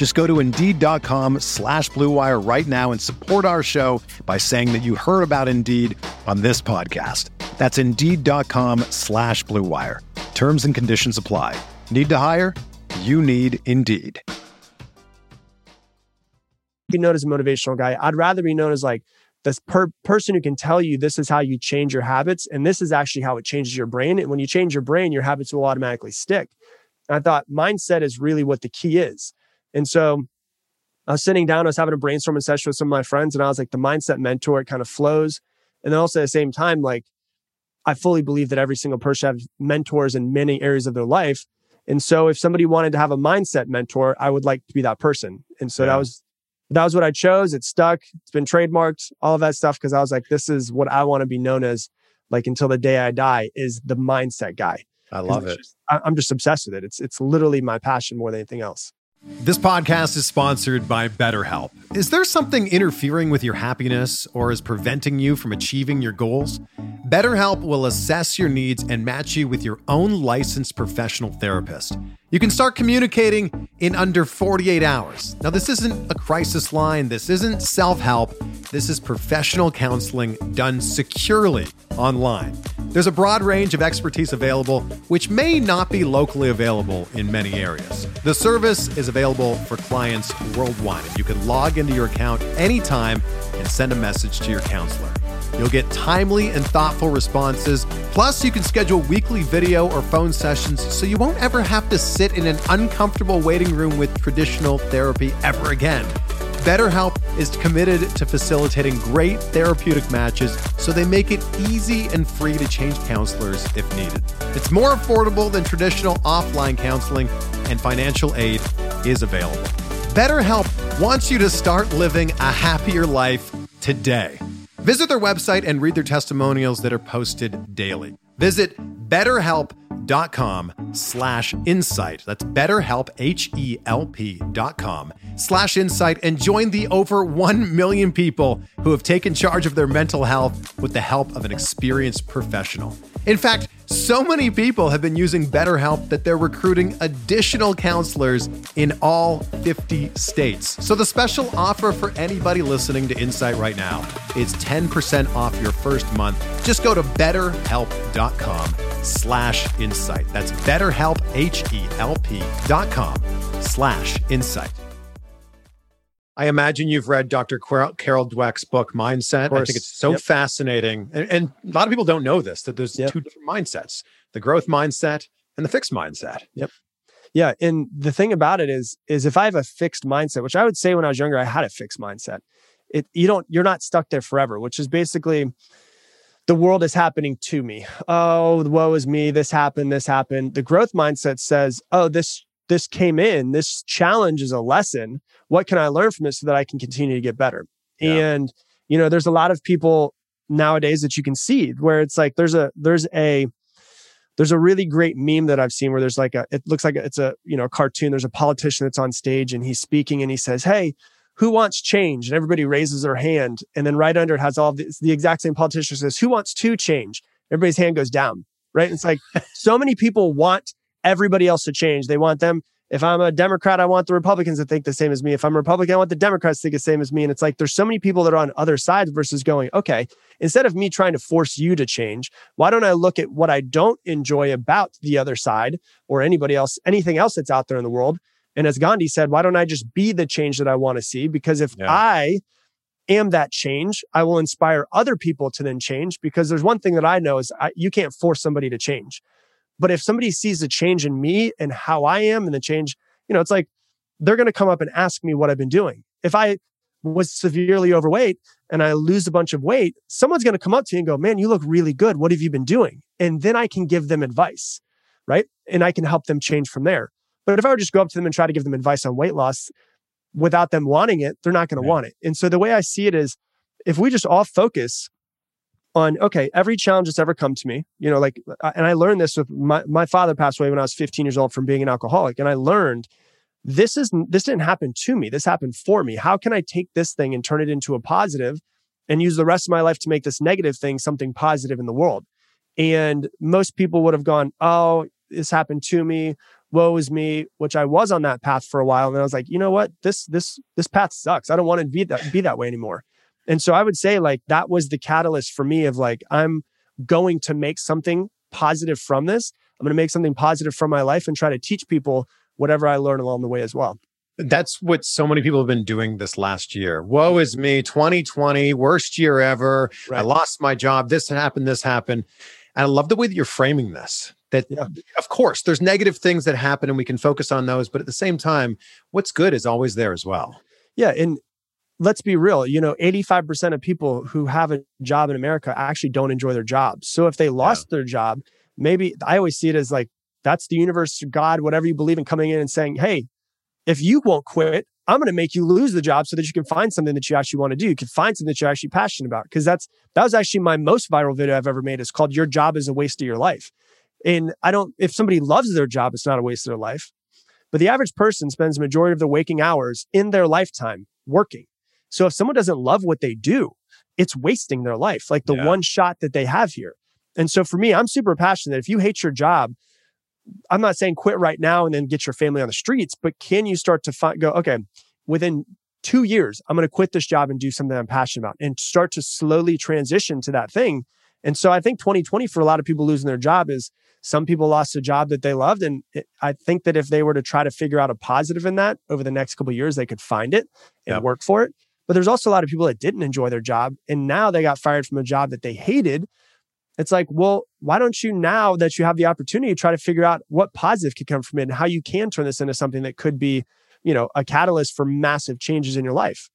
Just go to Indeed.com slash Blue Wire right now and support our show by saying that you heard about Indeed on this podcast. That's Indeed.com slash Blue Wire. Terms and conditions apply. Need to hire? You need Indeed. be known as a motivational guy. I'd rather be known as like this per- person who can tell you this is how you change your habits and this is actually how it changes your brain. And when you change your brain, your habits will automatically stick. And I thought mindset is really what the key is. And so I was sitting down, I was having a brainstorming session with some of my friends, and I was like, the mindset mentor, it kind of flows. And then also at the same time, like, I fully believe that every single person has mentors in many areas of their life. And so if somebody wanted to have a mindset mentor, I would like to be that person. And so Yeah. that was that was what I chose. It stuck. It's been trademarked, all of that stuff. Cause I was like, this is what I want to be known as, like until the day I die, is the mindset guy. I love it. just- I, I'm just obsessed with it. It's it's literally my passion more than anything else. This podcast is sponsored by BetterHelp. Is there something interfering with your happiness or is preventing you from achieving your goals? BetterHelp will assess your needs and match you with your own licensed professional therapist. You can start communicating in under 48 hours. Now, this isn't a crisis line, this isn't self help. This is professional counseling done securely online. There's a broad range of expertise available, which may not be locally available in many areas. The service is available for clients worldwide, and you can log into your account anytime and send a message to your counselor. You'll get timely and thoughtful responses. Plus, you can schedule weekly video or phone sessions so you won't ever have to sit in an uncomfortable waiting room with traditional therapy ever again. BetterHelp is committed to facilitating great therapeutic matches so they make it easy and free to change counselors if needed. It's more affordable than traditional offline counseling, and financial aid is available. BetterHelp wants you to start living a happier life today. Visit their website and read their testimonials that are posted daily. Visit betterhelp.com slash insight. That's betterhelp, H-E-L-P dot com slash insight and join the over 1 million people who have taken charge of their mental health with the help of an experienced professional. In fact, so many people have been using BetterHelp that they're recruiting additional counselors in all 50 states. So the special offer for anybody listening to Insight right now is 10% off your first month. Just go to betterhelp.com slash insight. That's betterhelp, H-E-L-P dot com slash insight. I imagine you've read Dr. Carol Dweck's book, Mindset. I think it's so yep. fascinating. And, and, a lot of people don't know this that there's yep. two different mindsets the growth mindset and the fixed mindset. Yep. Yeah. And the thing about it is, is if I have a fixed mindset, which I would say when I was younger, I had a fixed mindset. It you don't you're not stuck there forever, which is basically the world is happening to me. Oh, woe is me. This happened. This happened. The growth mindset says, oh, this this came in. This challenge is a lesson. What can I learn from it so that I can continue to get better? Yeah. And you know, there's a lot of people nowadays that you can see where it's like there's a there's a there's a really great meme that I've seen where there's like a it looks like it's a you know a cartoon. There's a politician that's on stage and he's speaking and he says, "Hey, who wants change?" And everybody raises their hand, and then right under it has all this, the exact same politician says, "Who wants to change?" Everybody's hand goes down. Right? And it's like so many people want everybody else to change. They want them. If I'm a Democrat, I want the Republicans to think the same as me. If I'm a Republican, I want the Democrats to think the same as me. And it's like there's so many people that are on other sides versus going, okay, instead of me trying to force you to change, why don't I look at what I don't enjoy about the other side or anybody else, anything else that's out there in the world? And as Gandhi said, why don't I just be the change that I want to see? Because if yeah. I am that change, I will inspire other people to then change. Because there's one thing that I know is I, you can't force somebody to change. But if somebody sees a change in me and how I am and the change, you know, it's like they're going to come up and ask me what I've been doing. If I was severely overweight and I lose a bunch of weight, someone's going to come up to you and go, Man, you look really good. What have you been doing? And then I can give them advice, right? And I can help them change from there. But if I were just go up to them and try to give them advice on weight loss without them wanting it, they're not going to want it. And so the way I see it is if we just all focus on okay every challenge that's ever come to me you know like uh, and i learned this with my, my father passed away when i was 15 years old from being an alcoholic and i learned this is this didn't happen to me this happened for me. How can i take this thing and turn it into a positive and use the rest of my life to make this negative thing something positive in the world? And most people would have gone oh this happened to me woe is me which i was on that path for a while and i was like you know what this this this path sucks i don't want to be that be that way anymore and so I would say like that was the catalyst for me of like, I'm going to make something positive from this. I'm going to make something positive from my life and try to teach people whatever I learn along the way as well. That's what so many people have been doing this last year. Woe is me, 2020, worst year ever. Right. I lost my job. This happened, this happened. And I love the way that you're framing this. That, yeah. of course, there's negative things that happen and we can focus on those. But at the same time, what's good is always there as well. Yeah. And let's be real, you know, 85% of people who have a job in America actually don't enjoy their jobs. So if they lost yeah. their job, maybe I always see it as like that's the universe, God, whatever you believe in coming in and saying, Hey, if you won't quit, I'm going to make you lose the job so that you can find something that you actually want to do. You can find something that you're actually passionate about. Cause that's, that was actually my most viral video I've ever made. It's called Your Job is a Waste of Your Life. And I don't, if somebody loves their job, it's not a waste of their life. But the average person spends the majority of their waking hours in their lifetime working. So if someone doesn't love what they do, it's wasting their life, like the yeah. one shot that they have here. And so for me, I'm super passionate. that If you hate your job, I'm not saying quit right now and then get your family on the streets, but can you start to find, go, okay, within two years, I'm going to quit this job and do something I'm passionate about and start to slowly transition to that thing. And so I think 2020 for a lot of people losing their job is some people lost a job that they loved. And it, I think that if they were to try to figure out a positive in that over the next couple years, they could find it and yep. work for it. But there's also a lot of people that didn't enjoy their job and now they got fired from a job that they hated. It's like, well, why don't you now that you have the opportunity try to figure out what positive could come from it and how you can turn this into something that could be, you know, a catalyst for massive changes in your life.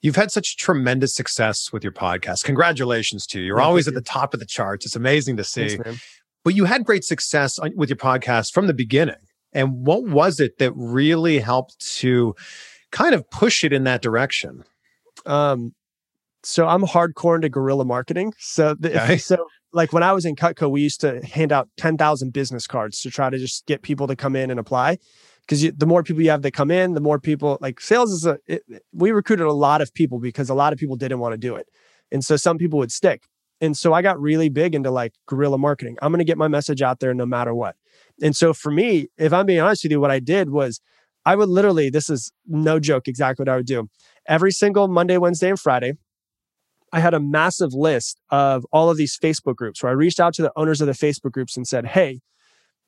You've had such tremendous success with your podcast. Congratulations to you. You're always you. at the top of the charts. It's amazing to see. Thanks, but you had great success with your podcast from the beginning. And what was it that really helped to kind of push it in that direction? Um, so I'm hardcore into guerrilla marketing. So, the, okay. so like when I was in Cutco, we used to hand out 10,000 business cards to try to just get people to come in and apply. Because the more people you have that come in, the more people like sales is a, it, we recruited a lot of people because a lot of people didn't want to do it. And so some people would stick. And so I got really big into like guerrilla marketing. I'm going to get my message out there no matter what. And so for me, if I'm being honest with you, what I did was I would literally, this is no joke, exactly what I would do every single Monday, Wednesday, and Friday, I had a massive list of all of these Facebook groups where I reached out to the owners of the Facebook groups and said, Hey,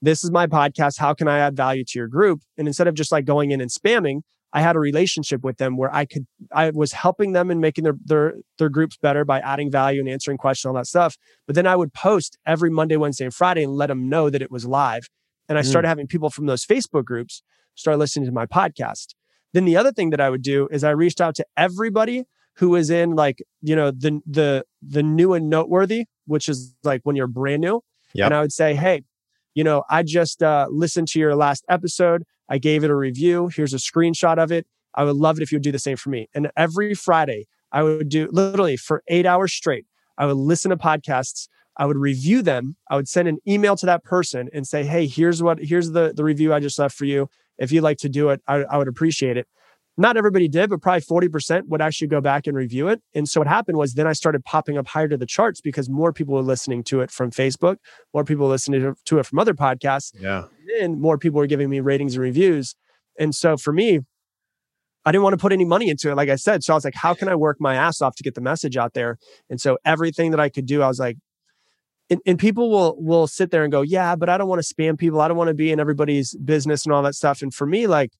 this is my podcast. How can I add value to your group? And instead of just like going in and spamming, I had a relationship with them where I could I was helping them and making their their their groups better by adding value and answering questions, all that stuff. But then I would post every Monday, Wednesday, and Friday and let them know that it was live. And I started mm. having people from those Facebook groups start listening to my podcast. Then the other thing that I would do is I reached out to everybody who was in like, you know, the the the new and noteworthy, which is like when you're brand new. Yep. And I would say, hey, you know, I just uh, listened to your last episode. I gave it a review. Here's a screenshot of it. I would love it if you would do the same for me. And every Friday, I would do literally for eight hours straight. I would listen to podcasts. I would review them. I would send an email to that person and say, "Hey, here's what here's the the review I just left for you. If you'd like to do it, I, I would appreciate it." Not everybody did, but probably 40% would actually go back and review it. And so what happened was then I started popping up higher to the charts because more people were listening to it from Facebook, more people listening to it from other podcasts. Yeah. And more people were giving me ratings and reviews. And so for me, I didn't want to put any money into it, like I said. So I was like, how can I work my ass off to get the message out there? And so everything that I could do, I was like, and, and people will will sit there and go, yeah, but I don't want to spam people. I don't want to be in everybody's business and all that stuff. And for me, like,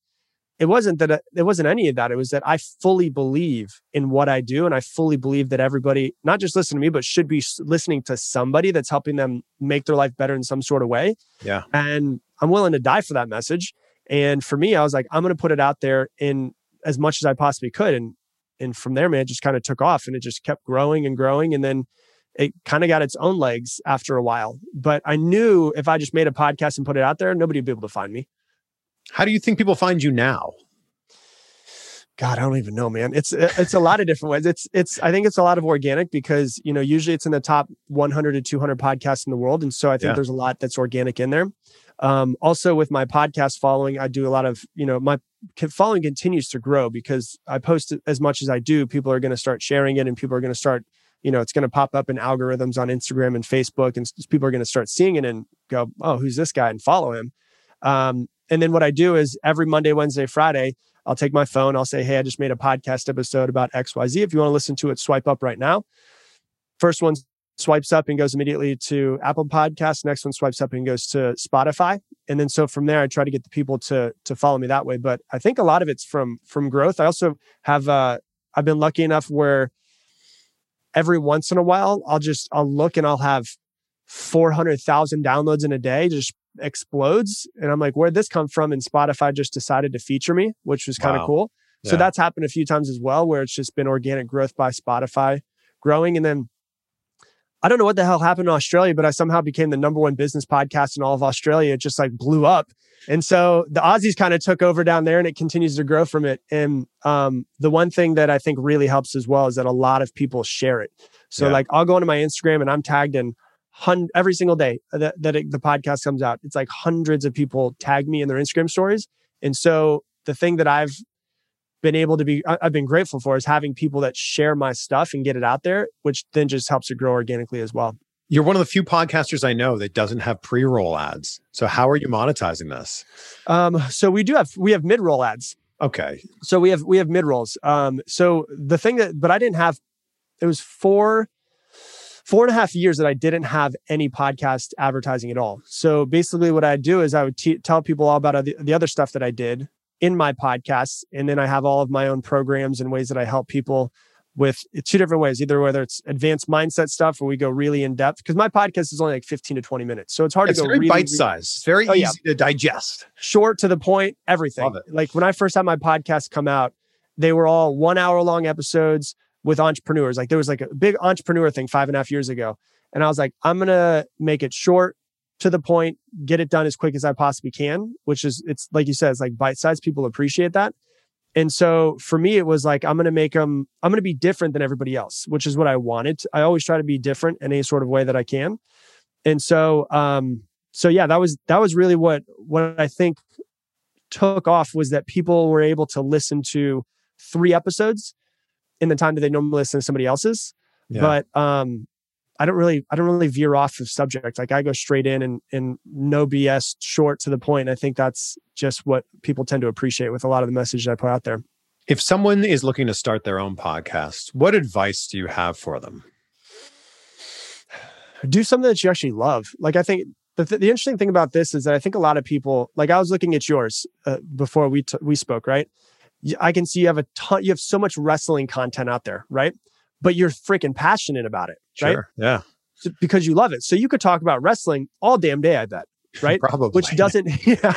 it wasn't that uh, it wasn't any of that. It was that I fully believe in what I do, and I fully believe that everybody, not just listen to me, but should be listening to somebody that's helping them make their life better in some sort of way. Yeah, and I'm willing to die for that message. And for me, I was like, I'm going to put it out there in as much as I possibly could, and and from there, man, it just kind of took off, and it just kept growing and growing, and then it kind of got its own legs after a while. But I knew if I just made a podcast and put it out there, nobody would be able to find me. How do you think people find you now? God, I don't even know, man. It's it's a lot of different ways. It's it's I think it's a lot of organic because you know usually it's in the top 100 to 200 podcasts in the world, and so I think yeah. there's a lot that's organic in there. Um, also, with my podcast following, I do a lot of you know my following continues to grow because I post as much as I do. People are going to start sharing it, and people are going to start you know it's going to pop up in algorithms on Instagram and Facebook, and people are going to start seeing it and go, oh, who's this guy, and follow him. Um, and then what I do is every Monday, Wednesday, Friday, I'll take my phone. I'll say, Hey, I just made a podcast episode about XYZ. If you want to listen to it, swipe up right now. First one swipes up and goes immediately to Apple Podcasts. Next one swipes up and goes to Spotify. And then so from there, I try to get the people to to follow me that way. But I think a lot of it's from from growth. I also have uh I've been lucky enough where every once in a while I'll just I'll look and I'll have 400,000 downloads in a day just explodes. And I'm like, where'd this come from? And Spotify just decided to feature me, which was kind of wow. cool. Yeah. So that's happened a few times as well, where it's just been organic growth by Spotify growing. And then I don't know what the hell happened in Australia, but I somehow became the number one business podcast in all of Australia. It just like blew up. And so the Aussies kind of took over down there and it continues to grow from it. And um, the one thing that I think really helps as well is that a lot of people share it. So yeah. like I'll go into my Instagram and I'm tagged in hun- every single day that, that it, the podcast comes out, it's like hundreds of people tag me in their Instagram stories. And so the thing that I've been able to be, I've been grateful for is having people that share my stuff and get it out there, which then just helps it grow organically as well. You're one of the few podcasters I know that doesn't have pre-roll ads. So how are you monetizing this? Um, so we do have we have mid-roll ads. Okay. So we have we have mid-rolls. Um, so the thing that but I didn't have it was four four and a half years that I didn't have any podcast advertising at all. So basically, what I'd do is I would t- tell people all about the, the other stuff that I did in my podcasts. And then I have all of my own programs and ways that I help people with two different ways either whether it's advanced mindset stuff where we go really in depth because my podcast is only like 15 to 20 minutes so it's hard it's to go very really, bite size it's very oh, easy yeah. to digest short to the point everything like when i first had my podcast come out they were all one hour long episodes with entrepreneurs. Like there was like a big entrepreneur thing five and a half years ago. And I was like, I'm going to make it short to the point, get it done as quick as I possibly can, which is, it's like you said, it's like bite size. People appreciate that. And so for me, it was like, I'm going to make them, I'm going to be different than everybody else, which is what I wanted. I always try to be different in any sort of way that I can. And so, um, so yeah, that was, that was really what, what I think took off was that people were able to listen to three episodes in the time that they normally listen to somebody else's. Yeah. But um, I don't really I don't really veer off of subject. Like I go straight in and and no BS, short to the point. I think that's just what people tend to appreciate with a lot of the messages I put out there. If someone is looking to start their own podcast, what advice do you have for them? Do something that you actually love. Like I think the, th- the interesting thing about this is that I think a lot of people, like I was looking at yours uh, before we t- we spoke, right? I can see you have a ton, you have so much wrestling content out there, right? But you're freaking passionate about it, right? Sure. Yeah. So- because you love it. So you could talk about wrestling all damn day, I bet, right? Probably. Which doesn't, yeah,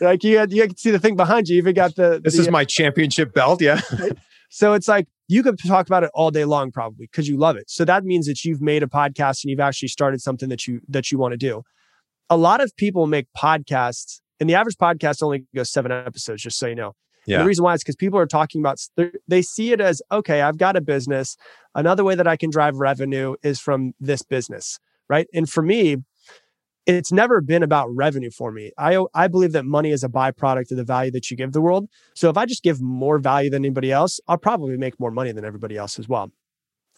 like you, had, you can see the thing behind you. You even got the, This the- is my championship belt. Yeah. so it's like you could talk about it all day long, probably because you love it. So that means that you've made a podcast and you've actually started something that you that you want to do. A lot of people make podcasts, and the average podcast only goes seven episodes, just so you know. And the reason why is because people are talking about they see it as okay, I've got a business. Another way that I can drive revenue is from this business, right? And for me, it's never been about revenue for me. I I believe that money is a byproduct of the value that you give the world. So if I just give more value than anybody else, I'll probably make more money than everybody else as well.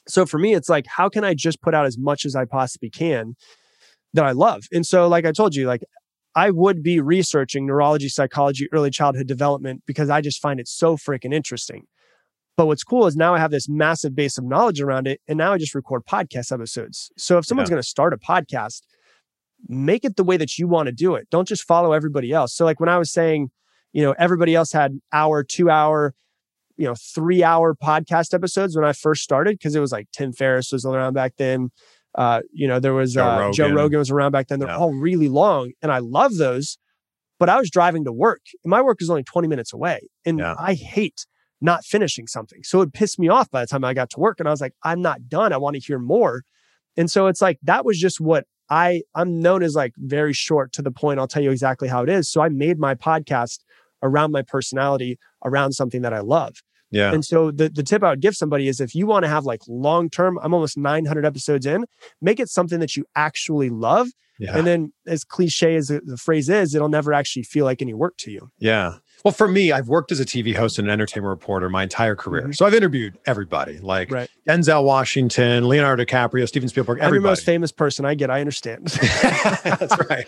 So for me, it's like how can I just put out as much as I possibly can that I love? And so, like I told you, like I would be researching neurology, psychology, early childhood development because I just find it so freaking interesting. But what's cool is now I have this massive base of knowledge around it. And now I just record podcast episodes. So if someone's going to start a podcast, make it the way that you want to do it. Don't just follow everybody else. So, like when I was saying, you know, everybody else had hour, two hour, you know, three hour podcast episodes when I first started, because it was like Tim Ferriss was around back then. Uh, you know, there was Joe uh, Joe Rogan. Rogan was around back then. They're Yeah. all really long, and I love those. But I was driving to work, and my work is only 20 minutes away. And Yeah. I hate not finishing something. So it pissed me off by the time I got to work. And I was like, I'm not done. I want to hear more. And so it's like that was just what I I'm known as like very short to the point. I'll tell you exactly how it is. So I made my podcast around my personality, around something that I love. Yeah. And so the, the tip I would give somebody is if you want to have like long term, I'm almost 900 episodes in, make it something that you actually love. Yeah. And then, as cliche as the, the phrase is, it'll never actually feel like any work to you. Yeah. Well, for me, I've worked as a TV host and an entertainment reporter my entire career. Mhm. So I've interviewed everybody like Right. Denzel Washington, Leonardo DiCaprio, Steven Spielberg, I'm your most famous person. I get. I understand. That's right.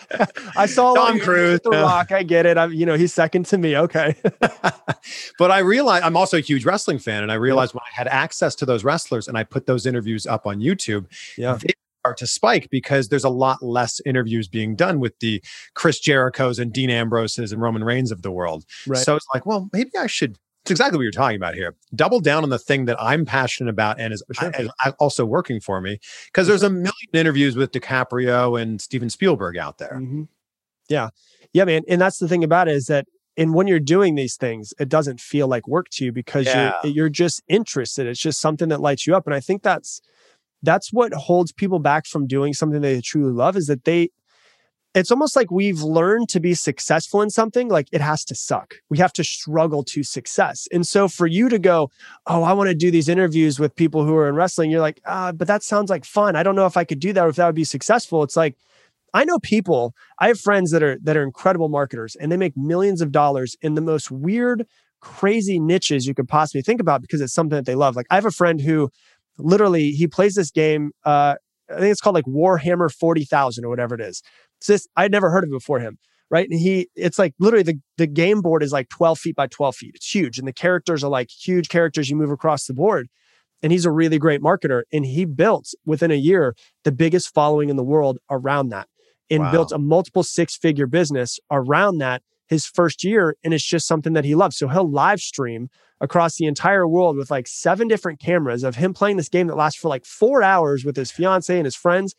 I saw Tom Cruise, The yeah. Rock. I get it. I'm, you know, he's second to me. Okay. but I realized I'm also a huge wrestling fan, and I realized when I had access to those wrestlers and I put those interviews up on YouTube, Yeah. they start to spike because there's a lot less interviews being done with the Chris Jericho's and Dean Ambroses and Roman Reigns of the world. Right. So it's like, well, maybe I should. It's exactly what you're talking about here. Double down on the thing that I'm passionate about and is Sure. is also working for me because there's a million interviews with DiCaprio and Steven Spielberg out there. Mhm. Yeah. Yeah, man. And that's the thing about it is that and when you're doing these things, it doesn't feel like work to you because Yeah. you're you're just interested. It's just something that lights you up. And I think that's that's what holds people back from doing something they truly love is that they it's almost like we've learned to be successful in something like it has to suck. We have to struggle to success. And so for you to go, oh, I want to do these interviews with people who are in wrestling, you're like, ah, but that sounds like fun. I don't know if I could do that or if that would be successful. It's like I know people, I have friends that are that are incredible marketers and they make millions of dollars in the most weird, crazy niches you could possibly think about because it's something that they love. Like I have a friend who literally he plays this game uh I think it's called like Warhammer 40,000 or whatever it is. It's this I'd never heard of it before him, right? And he it's like literally the the game board is like 12 feet by 12 feet. It's huge and the characters are like huge characters you move across the board. And he's a really great marketer and he built within a year the biggest following in the world around that and Wow. built a multiple six figure business around that his first year. And it's just something that he loves. So he'll live stream across the entire world with like seven different cameras of him playing this game that lasts for like four hours with his fiance and his friends.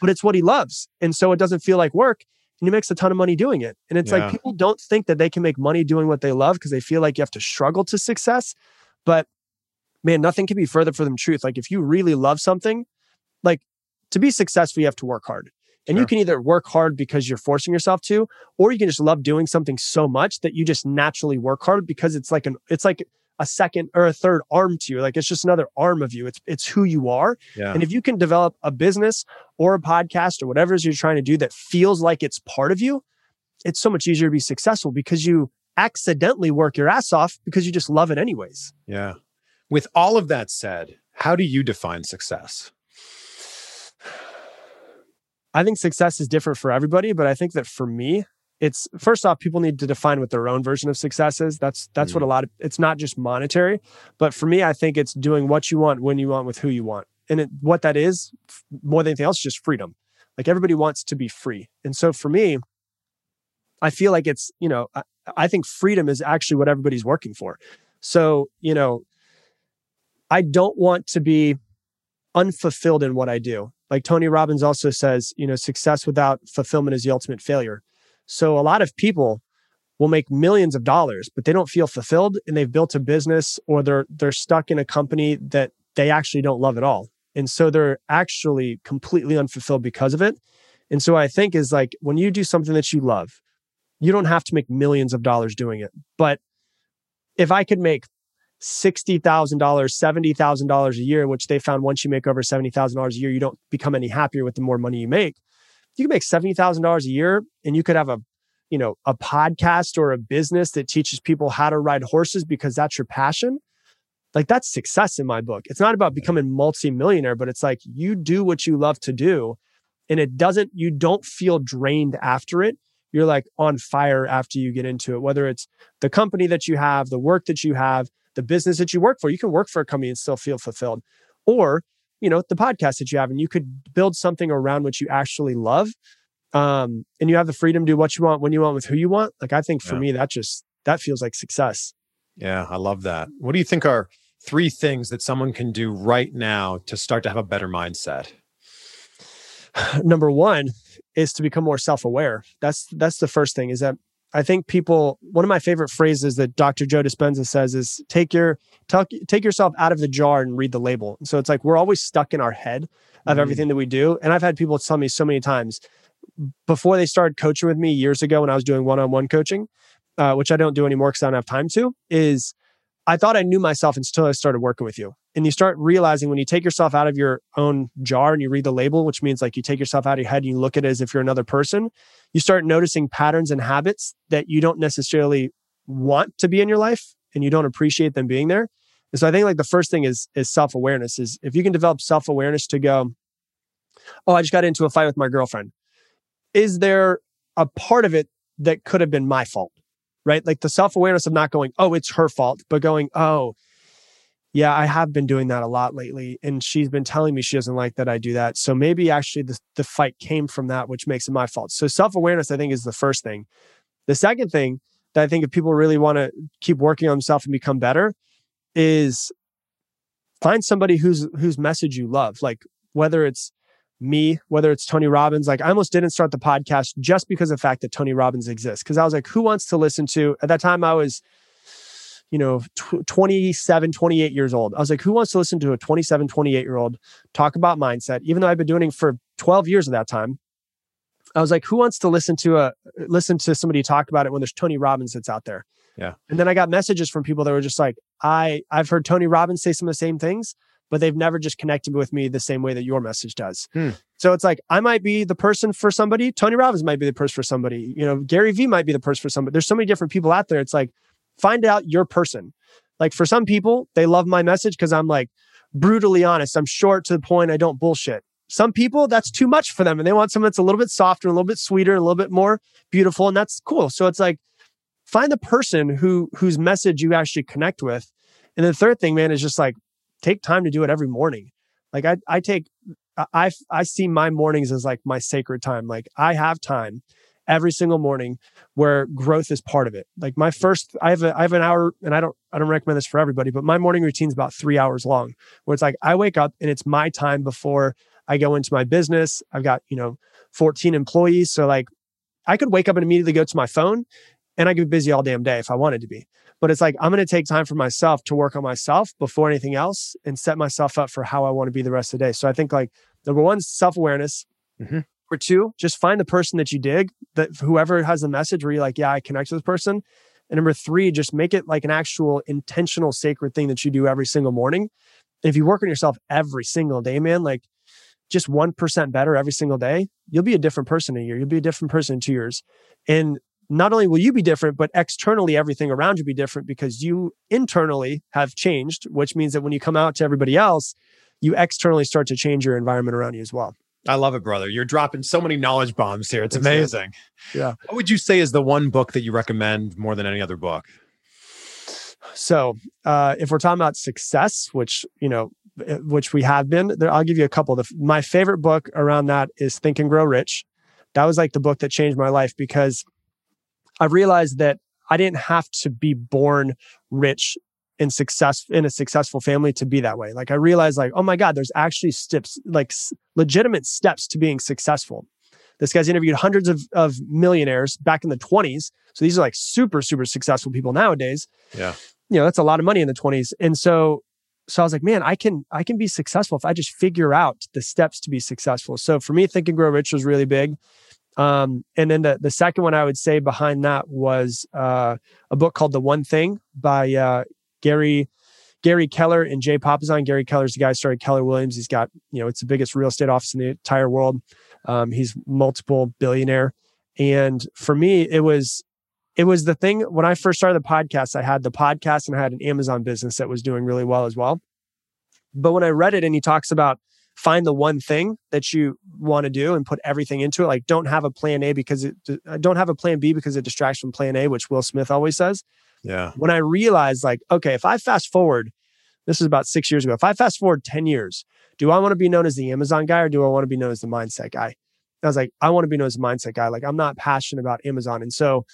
But it's what he loves. And so it doesn't feel like work. And he makes a ton of money doing it. And it's Yeah. like people don't think that they can make money doing what they love because they feel like you have to struggle to success. But man, nothing can be further from the truth. Like if you really love something, like to be successful, you have to work hard. And you can either work hard because you're forcing yourself to, or you can just love doing something so much that you just naturally work hard because it's like an it's like a second or a third arm to you. Like it's just another arm of you. It's it's who you are. Yeah. And if you can develop a business or a podcast or whatever it is you're trying to do that feels like it's part of you, it's so much easier to be successful because you accidentally work your ass off because you just love it anyways. Yeah. With all of that said, how do you define success? I think success is different for everybody, but I think that for me, it's first off, people need to define what their own version of success is. That's that's what a mm. lot of it's not just monetary, but for me, I think it's doing what you want, when you want, with who you want. And it, what that is, more than anything else, is just freedom. Like everybody wants to be free. And so for me, I feel like it's, you know, I, I think freedom is actually what everybody's working for. So, you know, I don't want to be unfulfilled in what I do. Like Tony Robbins also says, you know, success without fulfillment is the ultimate failure. So a lot of people will make millions of dollars, but they don't feel fulfilled and they've built a business or they're they're stuck in a company that they actually don't love at all. And so they're actually completely unfulfilled because of it. And so I think is like when you do something that you love, you don't have to make millions of dollars doing it. But if I could make $60,000, $70,000 a year, which they found once you make over $70,000 a year, you don't become any happier with the more money you make. You can make $70,000 a year and you could have a, you know, a podcast or a business that teaches people how to ride horses because that's your passion. Like that's success in my book. It's not about becoming multi-millionaire, but it's like you do what you love to do and it doesn't, you don't feel drained after it. You're like on fire after you get into it, whether it's the company that you have, the work that you have, the business that you work for. You can work for a company and still feel fulfilled. Or, you know, the podcast that you have, and you could build something around what you actually love. Um, and you have the freedom to do what you want when you want with who you want. Like I think for yeah. me, that just that feels like success. Yeah, I love that. What do you think are three things that someone can do right now to start to have a better mindset? Number one is to become more self-aware. That's that's the first thing. Is that I think people. One of my favorite phrases that Dr. Joe Dispenza says is take your tuck, take yourself out of the jar and read the label. so it's like we're always stuck in our head of mm-hmm. everything that we do. And I've had people tell me so many times before they started coaching with me years ago when I was doing one-on-one coaching, uh, which I don't do anymore because I don't have time to. Is I thought I knew myself until I started working with you. And you start realizing when you take yourself out of your own jar and you read the label, which means like you take yourself out of your head and you look at it as if you're another person, you start noticing patterns and habits that you don't necessarily want to be in your life and you don't appreciate them being there. And so I think like the first thing is is self-awareness is if you can develop self-awareness to go, oh, I just got into a fight with my girlfriend. Is there a part of it that could have been my fault? right? Like the self awareness of not going, oh, it's her fault, but going, oh, yeah, I have been doing that a lot lately. And she's been telling me she doesn't like that I do that. So maybe actually the, the fight came from that, which makes it my fault. So self awareness, I think, is the first thing. The second thing that I think if people really want to keep working on themselves and become better is find somebody whose whose message you love. Like whether it's me, whether it's Tony Robbins. Like I almost didn't start the podcast just because of the fact that Tony Robbins exists. Cause I was like, who wants to listen to, at that time I was, you know, tw- 27, 28 years old. I was like, who wants to listen to a 27, 28 year old talk about mindset? Even though I've been doing it for 12 years at that time. I was like, who wants to listen to a, listen to somebody talk about it when there's Tony Robbins that's out there? Yeah. And then I got messages from people that were just like, I, I've heard Tony Robbins say some of the same things but they've never just connected with me the same way that your message does. Hmm. So it's like I might be the person for somebody, Tony Robbins might be the person for somebody, you know, Gary Vee might be the person for somebody. There's so many different people out there. It's like find out your person. Like for some people, they love my message because I'm like brutally honest. I'm short to the point. I don't bullshit. Some people, that's too much for them and they want someone that's a little bit softer, a little bit sweeter, a little bit more beautiful. And that's cool. So it's like find the person who whose message you actually connect with. And the third thing, man, is just like take time to do it every morning. Like I, I take, I, I see my mornings as like my sacred time. Like I have time every single morning where growth is part of it. Like my first, I have a, I have an hour, and I don't, I don't recommend this for everybody, but my morning routine is about three hours long. Where it's like I wake up and it's my time before I go into my business. I've got you know 14 employees, so like I could wake up and immediately go to my phone, and I could be busy all damn day if I wanted to be. But it's like, I'm going to take time for myself to work on myself before anything else and set myself up for how I want to be the rest of the day. So I think like number one, self awareness. Mm-hmm. Number two, just find the person that you dig, that whoever has the message where you're like, yeah, I connect with this person. And number three, just make it like an actual intentional sacred thing that you do every single morning. If you work on yourself every single day, man, like just 1% better every single day, you'll be a different person in a year. You'll be a different person in two years. And not only will you be different, but externally, everything around you be different because you internally have changed, which means that when you come out to everybody else, you externally start to change your environment around you as well. I love it, brother. You're dropping so many knowledge bombs here. It's amazing. Yeah. What would you say is the one book that you recommend more than any other book? So, uh, if we're talking about success, which you know, eh, which we have been, there, I'll give you a couple. The, my favorite book around that is Think and Grow Rich. That was like the book that changed my life because I realized that I didn't have to be born rich and success in a successful family to be that way. Like I realized like, oh my God, there's actually steps, like s- legitimate steps to being successful. This guy's interviewed hundreds of, of millionaires back in the 20s. So these are like super, super successful people nowadays. Yeah. You know, that's a lot of money in the 20s. And so so I was like, man, I can I can be successful if I just figure out the steps to be successful. So for me, Think and Grow Rich was really big. Um, and then the the second one I would say behind that was uh, a book called The One Thing by uh, Gary Gary Keller and Jay Papasan. Gary Keller's the guy who started Keller Williams. He's got you know it's the biggest real estate office in the entire world. Um, he's multiple billionaire, and for me, it was it was the thing when I first started the podcast. I had the podcast and I had an Amazon business that was doing really well as well. But when I read it and he talks about find the one thing that you want to do and put everything into it, like don't have a plan A because it uh, don't have a plan B because it distracts from plan A, which Will Smith always says. Yeah. When I realized, like, okay, if I fast forward, this is about six years ago. If I fast forward 10 years, do I want to be known as the Amazon guy or do I want to be known as the mindset guy? I was like, I want to be known as the mindset guy. Like, I'm not passionate about Amazon. And so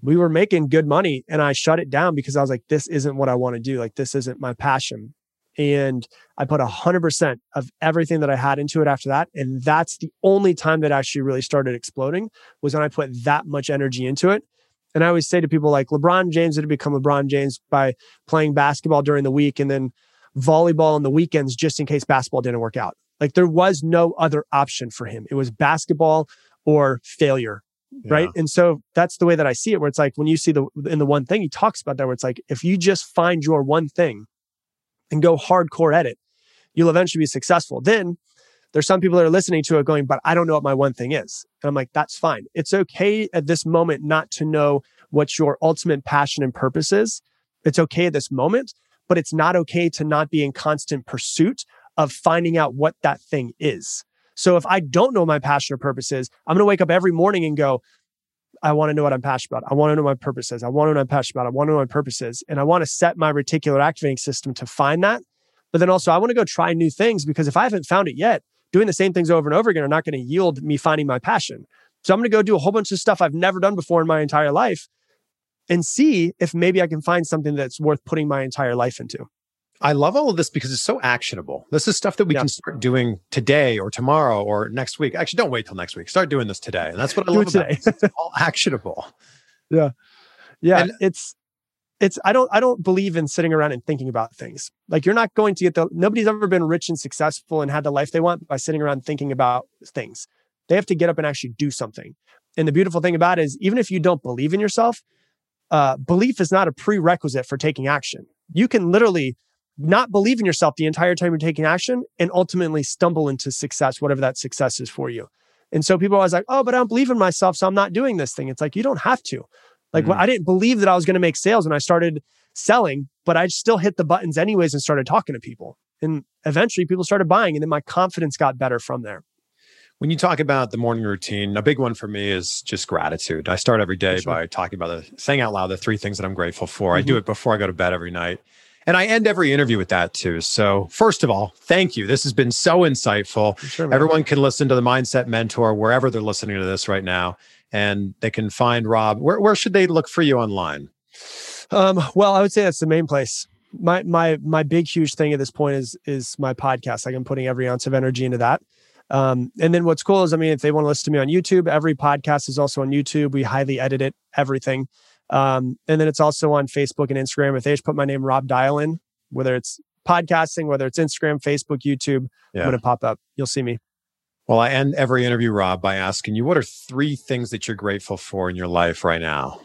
we were making good money and I shut it down because I was like, this isn't what I want to do. Like, this isn't my passion. And I put 100% of everything that I had into it after that. And that's the only time that actually really started exploding was when I put that much energy into it. And I always say to people like LeBron James it had become LeBron James by playing basketball during the week and then volleyball on the weekends just in case basketball didn't work out. Like there was no other option for him. It was basketball or failure yeah. right and so that's the way that i see it where it's like when you see the in the one thing he talks about that where it's like if you just find your one thing and go hardcore at it you'll eventually be successful. Then there's some people that are listening to it going but i don't know what my one thing is. And i'm like that's fine. It's okay at this moment not to know what your ultimate passion and purpose is. It's okay at this moment but it's not okay to not be in constant pursuit of finding out what that thing is. So if I don't know my passion or purpose is, I'm going to wake up every morning and go, I want to know what I'm passionate about. I want to know my purpose is. I want to know what I'm passionate about. I want to know my purpose is. And I want to set my reticular activating system to find that. But then also, I want to go try new things because if I haven't found it yet, doing the same things over and over again are not going to yield me finding my passion. So I'm going to go do a whole bunch of stuff I've never done before in my entire life and see if maybe I can find something that's worth putting my entire life into. I love all of this because it's so actionable. This is stuff that we yeah. can start doing today or tomorrow or next week. Actually, don't wait till next week. Start doing this today. And that's what I love today. about it. It's all actionable. Yeah. Yeah. And, it's it's I don't I don't believe in sitting around and thinking about things. Like you're not going to get the nobody's ever been rich and successful and had the life they want by sitting around thinking about things. They have to get up and actually do something. And the beautiful thing about it is even if you don't believe in yourself, uh, belief is not a prerequisite for taking action. You can literally not believe in yourself the entire time you're taking action and ultimately stumble into success, whatever that success is for you. And so people are always like, oh, but I don't believe in myself. So I'm not doing this thing. It's like, you don't have to. Like, mm-hmm. I didn't believe that I was going to make sales when I started selling, but I still hit the buttons anyways and started talking to people. And eventually people started buying. And then my confidence got better from there. When you talk about the morning routine, a big one for me is just gratitude. I start every day sure. by talking about the saying out loud the three things that I'm grateful for. Mm-hmm. I do mm-hmm. it before I go to bed every night. And I end every interview with that too. So, first of all, thank you. This has been so insightful. Sure, Everyone can listen to the Mindset Mentor wherever they're listening to this right now, and they can find Rob. Where, where should they look for you online? Um, well, I would say that's the main place. My my my big huge thing at this point is is my podcast. Like I'm putting every ounce of energy into that. Um, and then what's cool is, I mean, if they want to listen to me on YouTube, every podcast is also on YouTube. We highly edit it, everything. Um, and then it's also on Facebook and Instagram. If they just put my name, Rob Dial in, whether it's podcasting, whether it's Instagram, Facebook, YouTube, yeah. I'm going to pop up. You'll see me. Well, I end every interview, Rob, by asking you what are three things that you're grateful for in your life right now?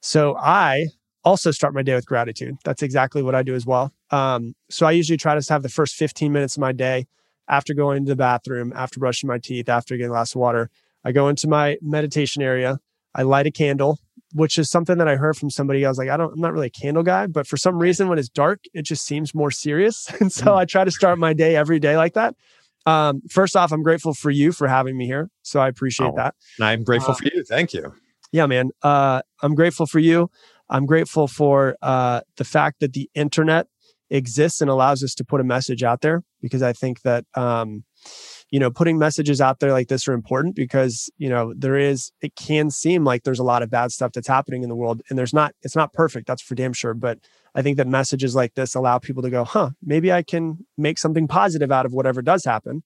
So I also start my day with gratitude. That's exactly what I do as well. Um, so I usually try to have the first 15 minutes of my day after going to the bathroom, after brushing my teeth, after getting a glass of water. I go into my meditation area. I light a candle which is something that I heard from somebody. I was like, I don't, I'm not really a candle guy, but for some reason, when it's dark, it just seems more serious. And so mm. I try to start my day every day like that. Um, first off, I'm grateful for you for having me here. So I appreciate oh, that. I'm grateful uh, for you. Thank you. Yeah, man. Uh, I'm grateful for you. I'm grateful for uh, the fact that the internet exists and allows us to put a message out there because I think that um, you know, putting messages out there like this are important because, you know, there is, it can seem like there's a lot of bad stuff that's happening in the world and there's not, it's not perfect. That's for damn sure. But I think that messages like this allow people to go, huh, maybe I can make something positive out of whatever does happen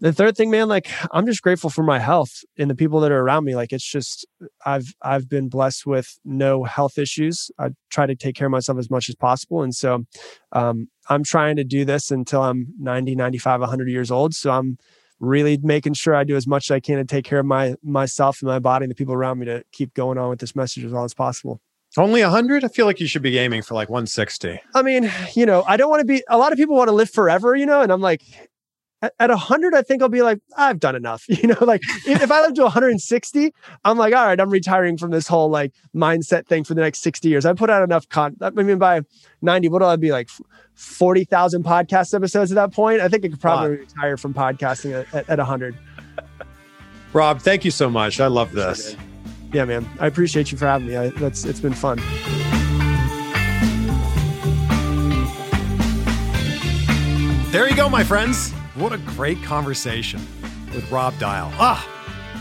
the third thing man like i'm just grateful for my health and the people that are around me. Like it's just i've i've been blessed with no health issues. I try to take care of myself as much as possible. And so um, i'm trying to do this until i'm 90 95 100 years old. So i'm really making sure i do as much as i can to take care of my myself and my body and the people around me to keep going on with this message as long as possible. Only 100 i feel like you should be aiming for like 160 i mean you know i don't want to be a lot of people want to live forever you know? And i'm like at, at 100 i think i'll be like i've done enough you know like if i live to 160 i'm like all right i'm retiring from this whole like mindset thing for the next 60 years. I put out enough content. i mean by 90 what will i be like 40,000 podcast episodes at that point? I think i could probably wow. retire from podcasting at, at, at 100 rob thank you so much. I love this. yeah man. I appreciate you for having me. I, that's it's been fun. There you go my friends what a great conversation with Rob Dial. Ah,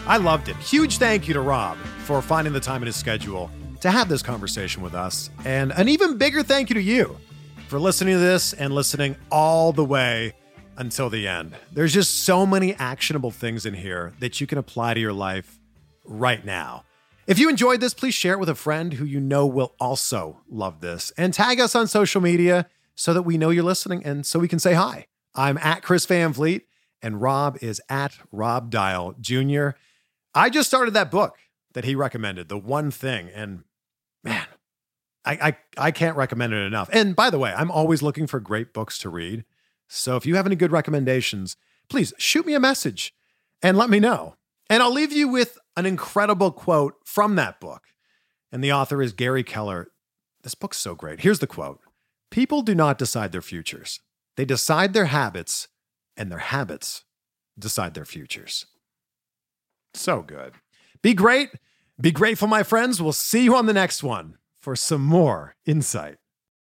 I loved it. Huge thank you to Rob for finding the time in his schedule to have this conversation with us. And an even bigger thank you to you for listening to this and listening all the way until the end. There's just so many actionable things in here that you can apply to your life right now. If you enjoyed this, please share it with a friend who you know will also love this and tag us on social media so that we know you're listening and so we can say hi. I'm at Chris Van Vliet, and Rob is at Rob Dial Jr. I just started that book that he recommended, The One Thing, and man, I, I, I can't recommend it enough. And by the way, I'm always looking for great books to read. So if you have any good recommendations, please shoot me a message and let me know. And I'll leave you with an incredible quote from that book. And the author is Gary Keller. This book's so great. Here's the quote People do not decide their futures, they decide their habits, and their habits decide their futures. So good. Be great. Be grateful, my friends. We'll see you on the next one for some more insight.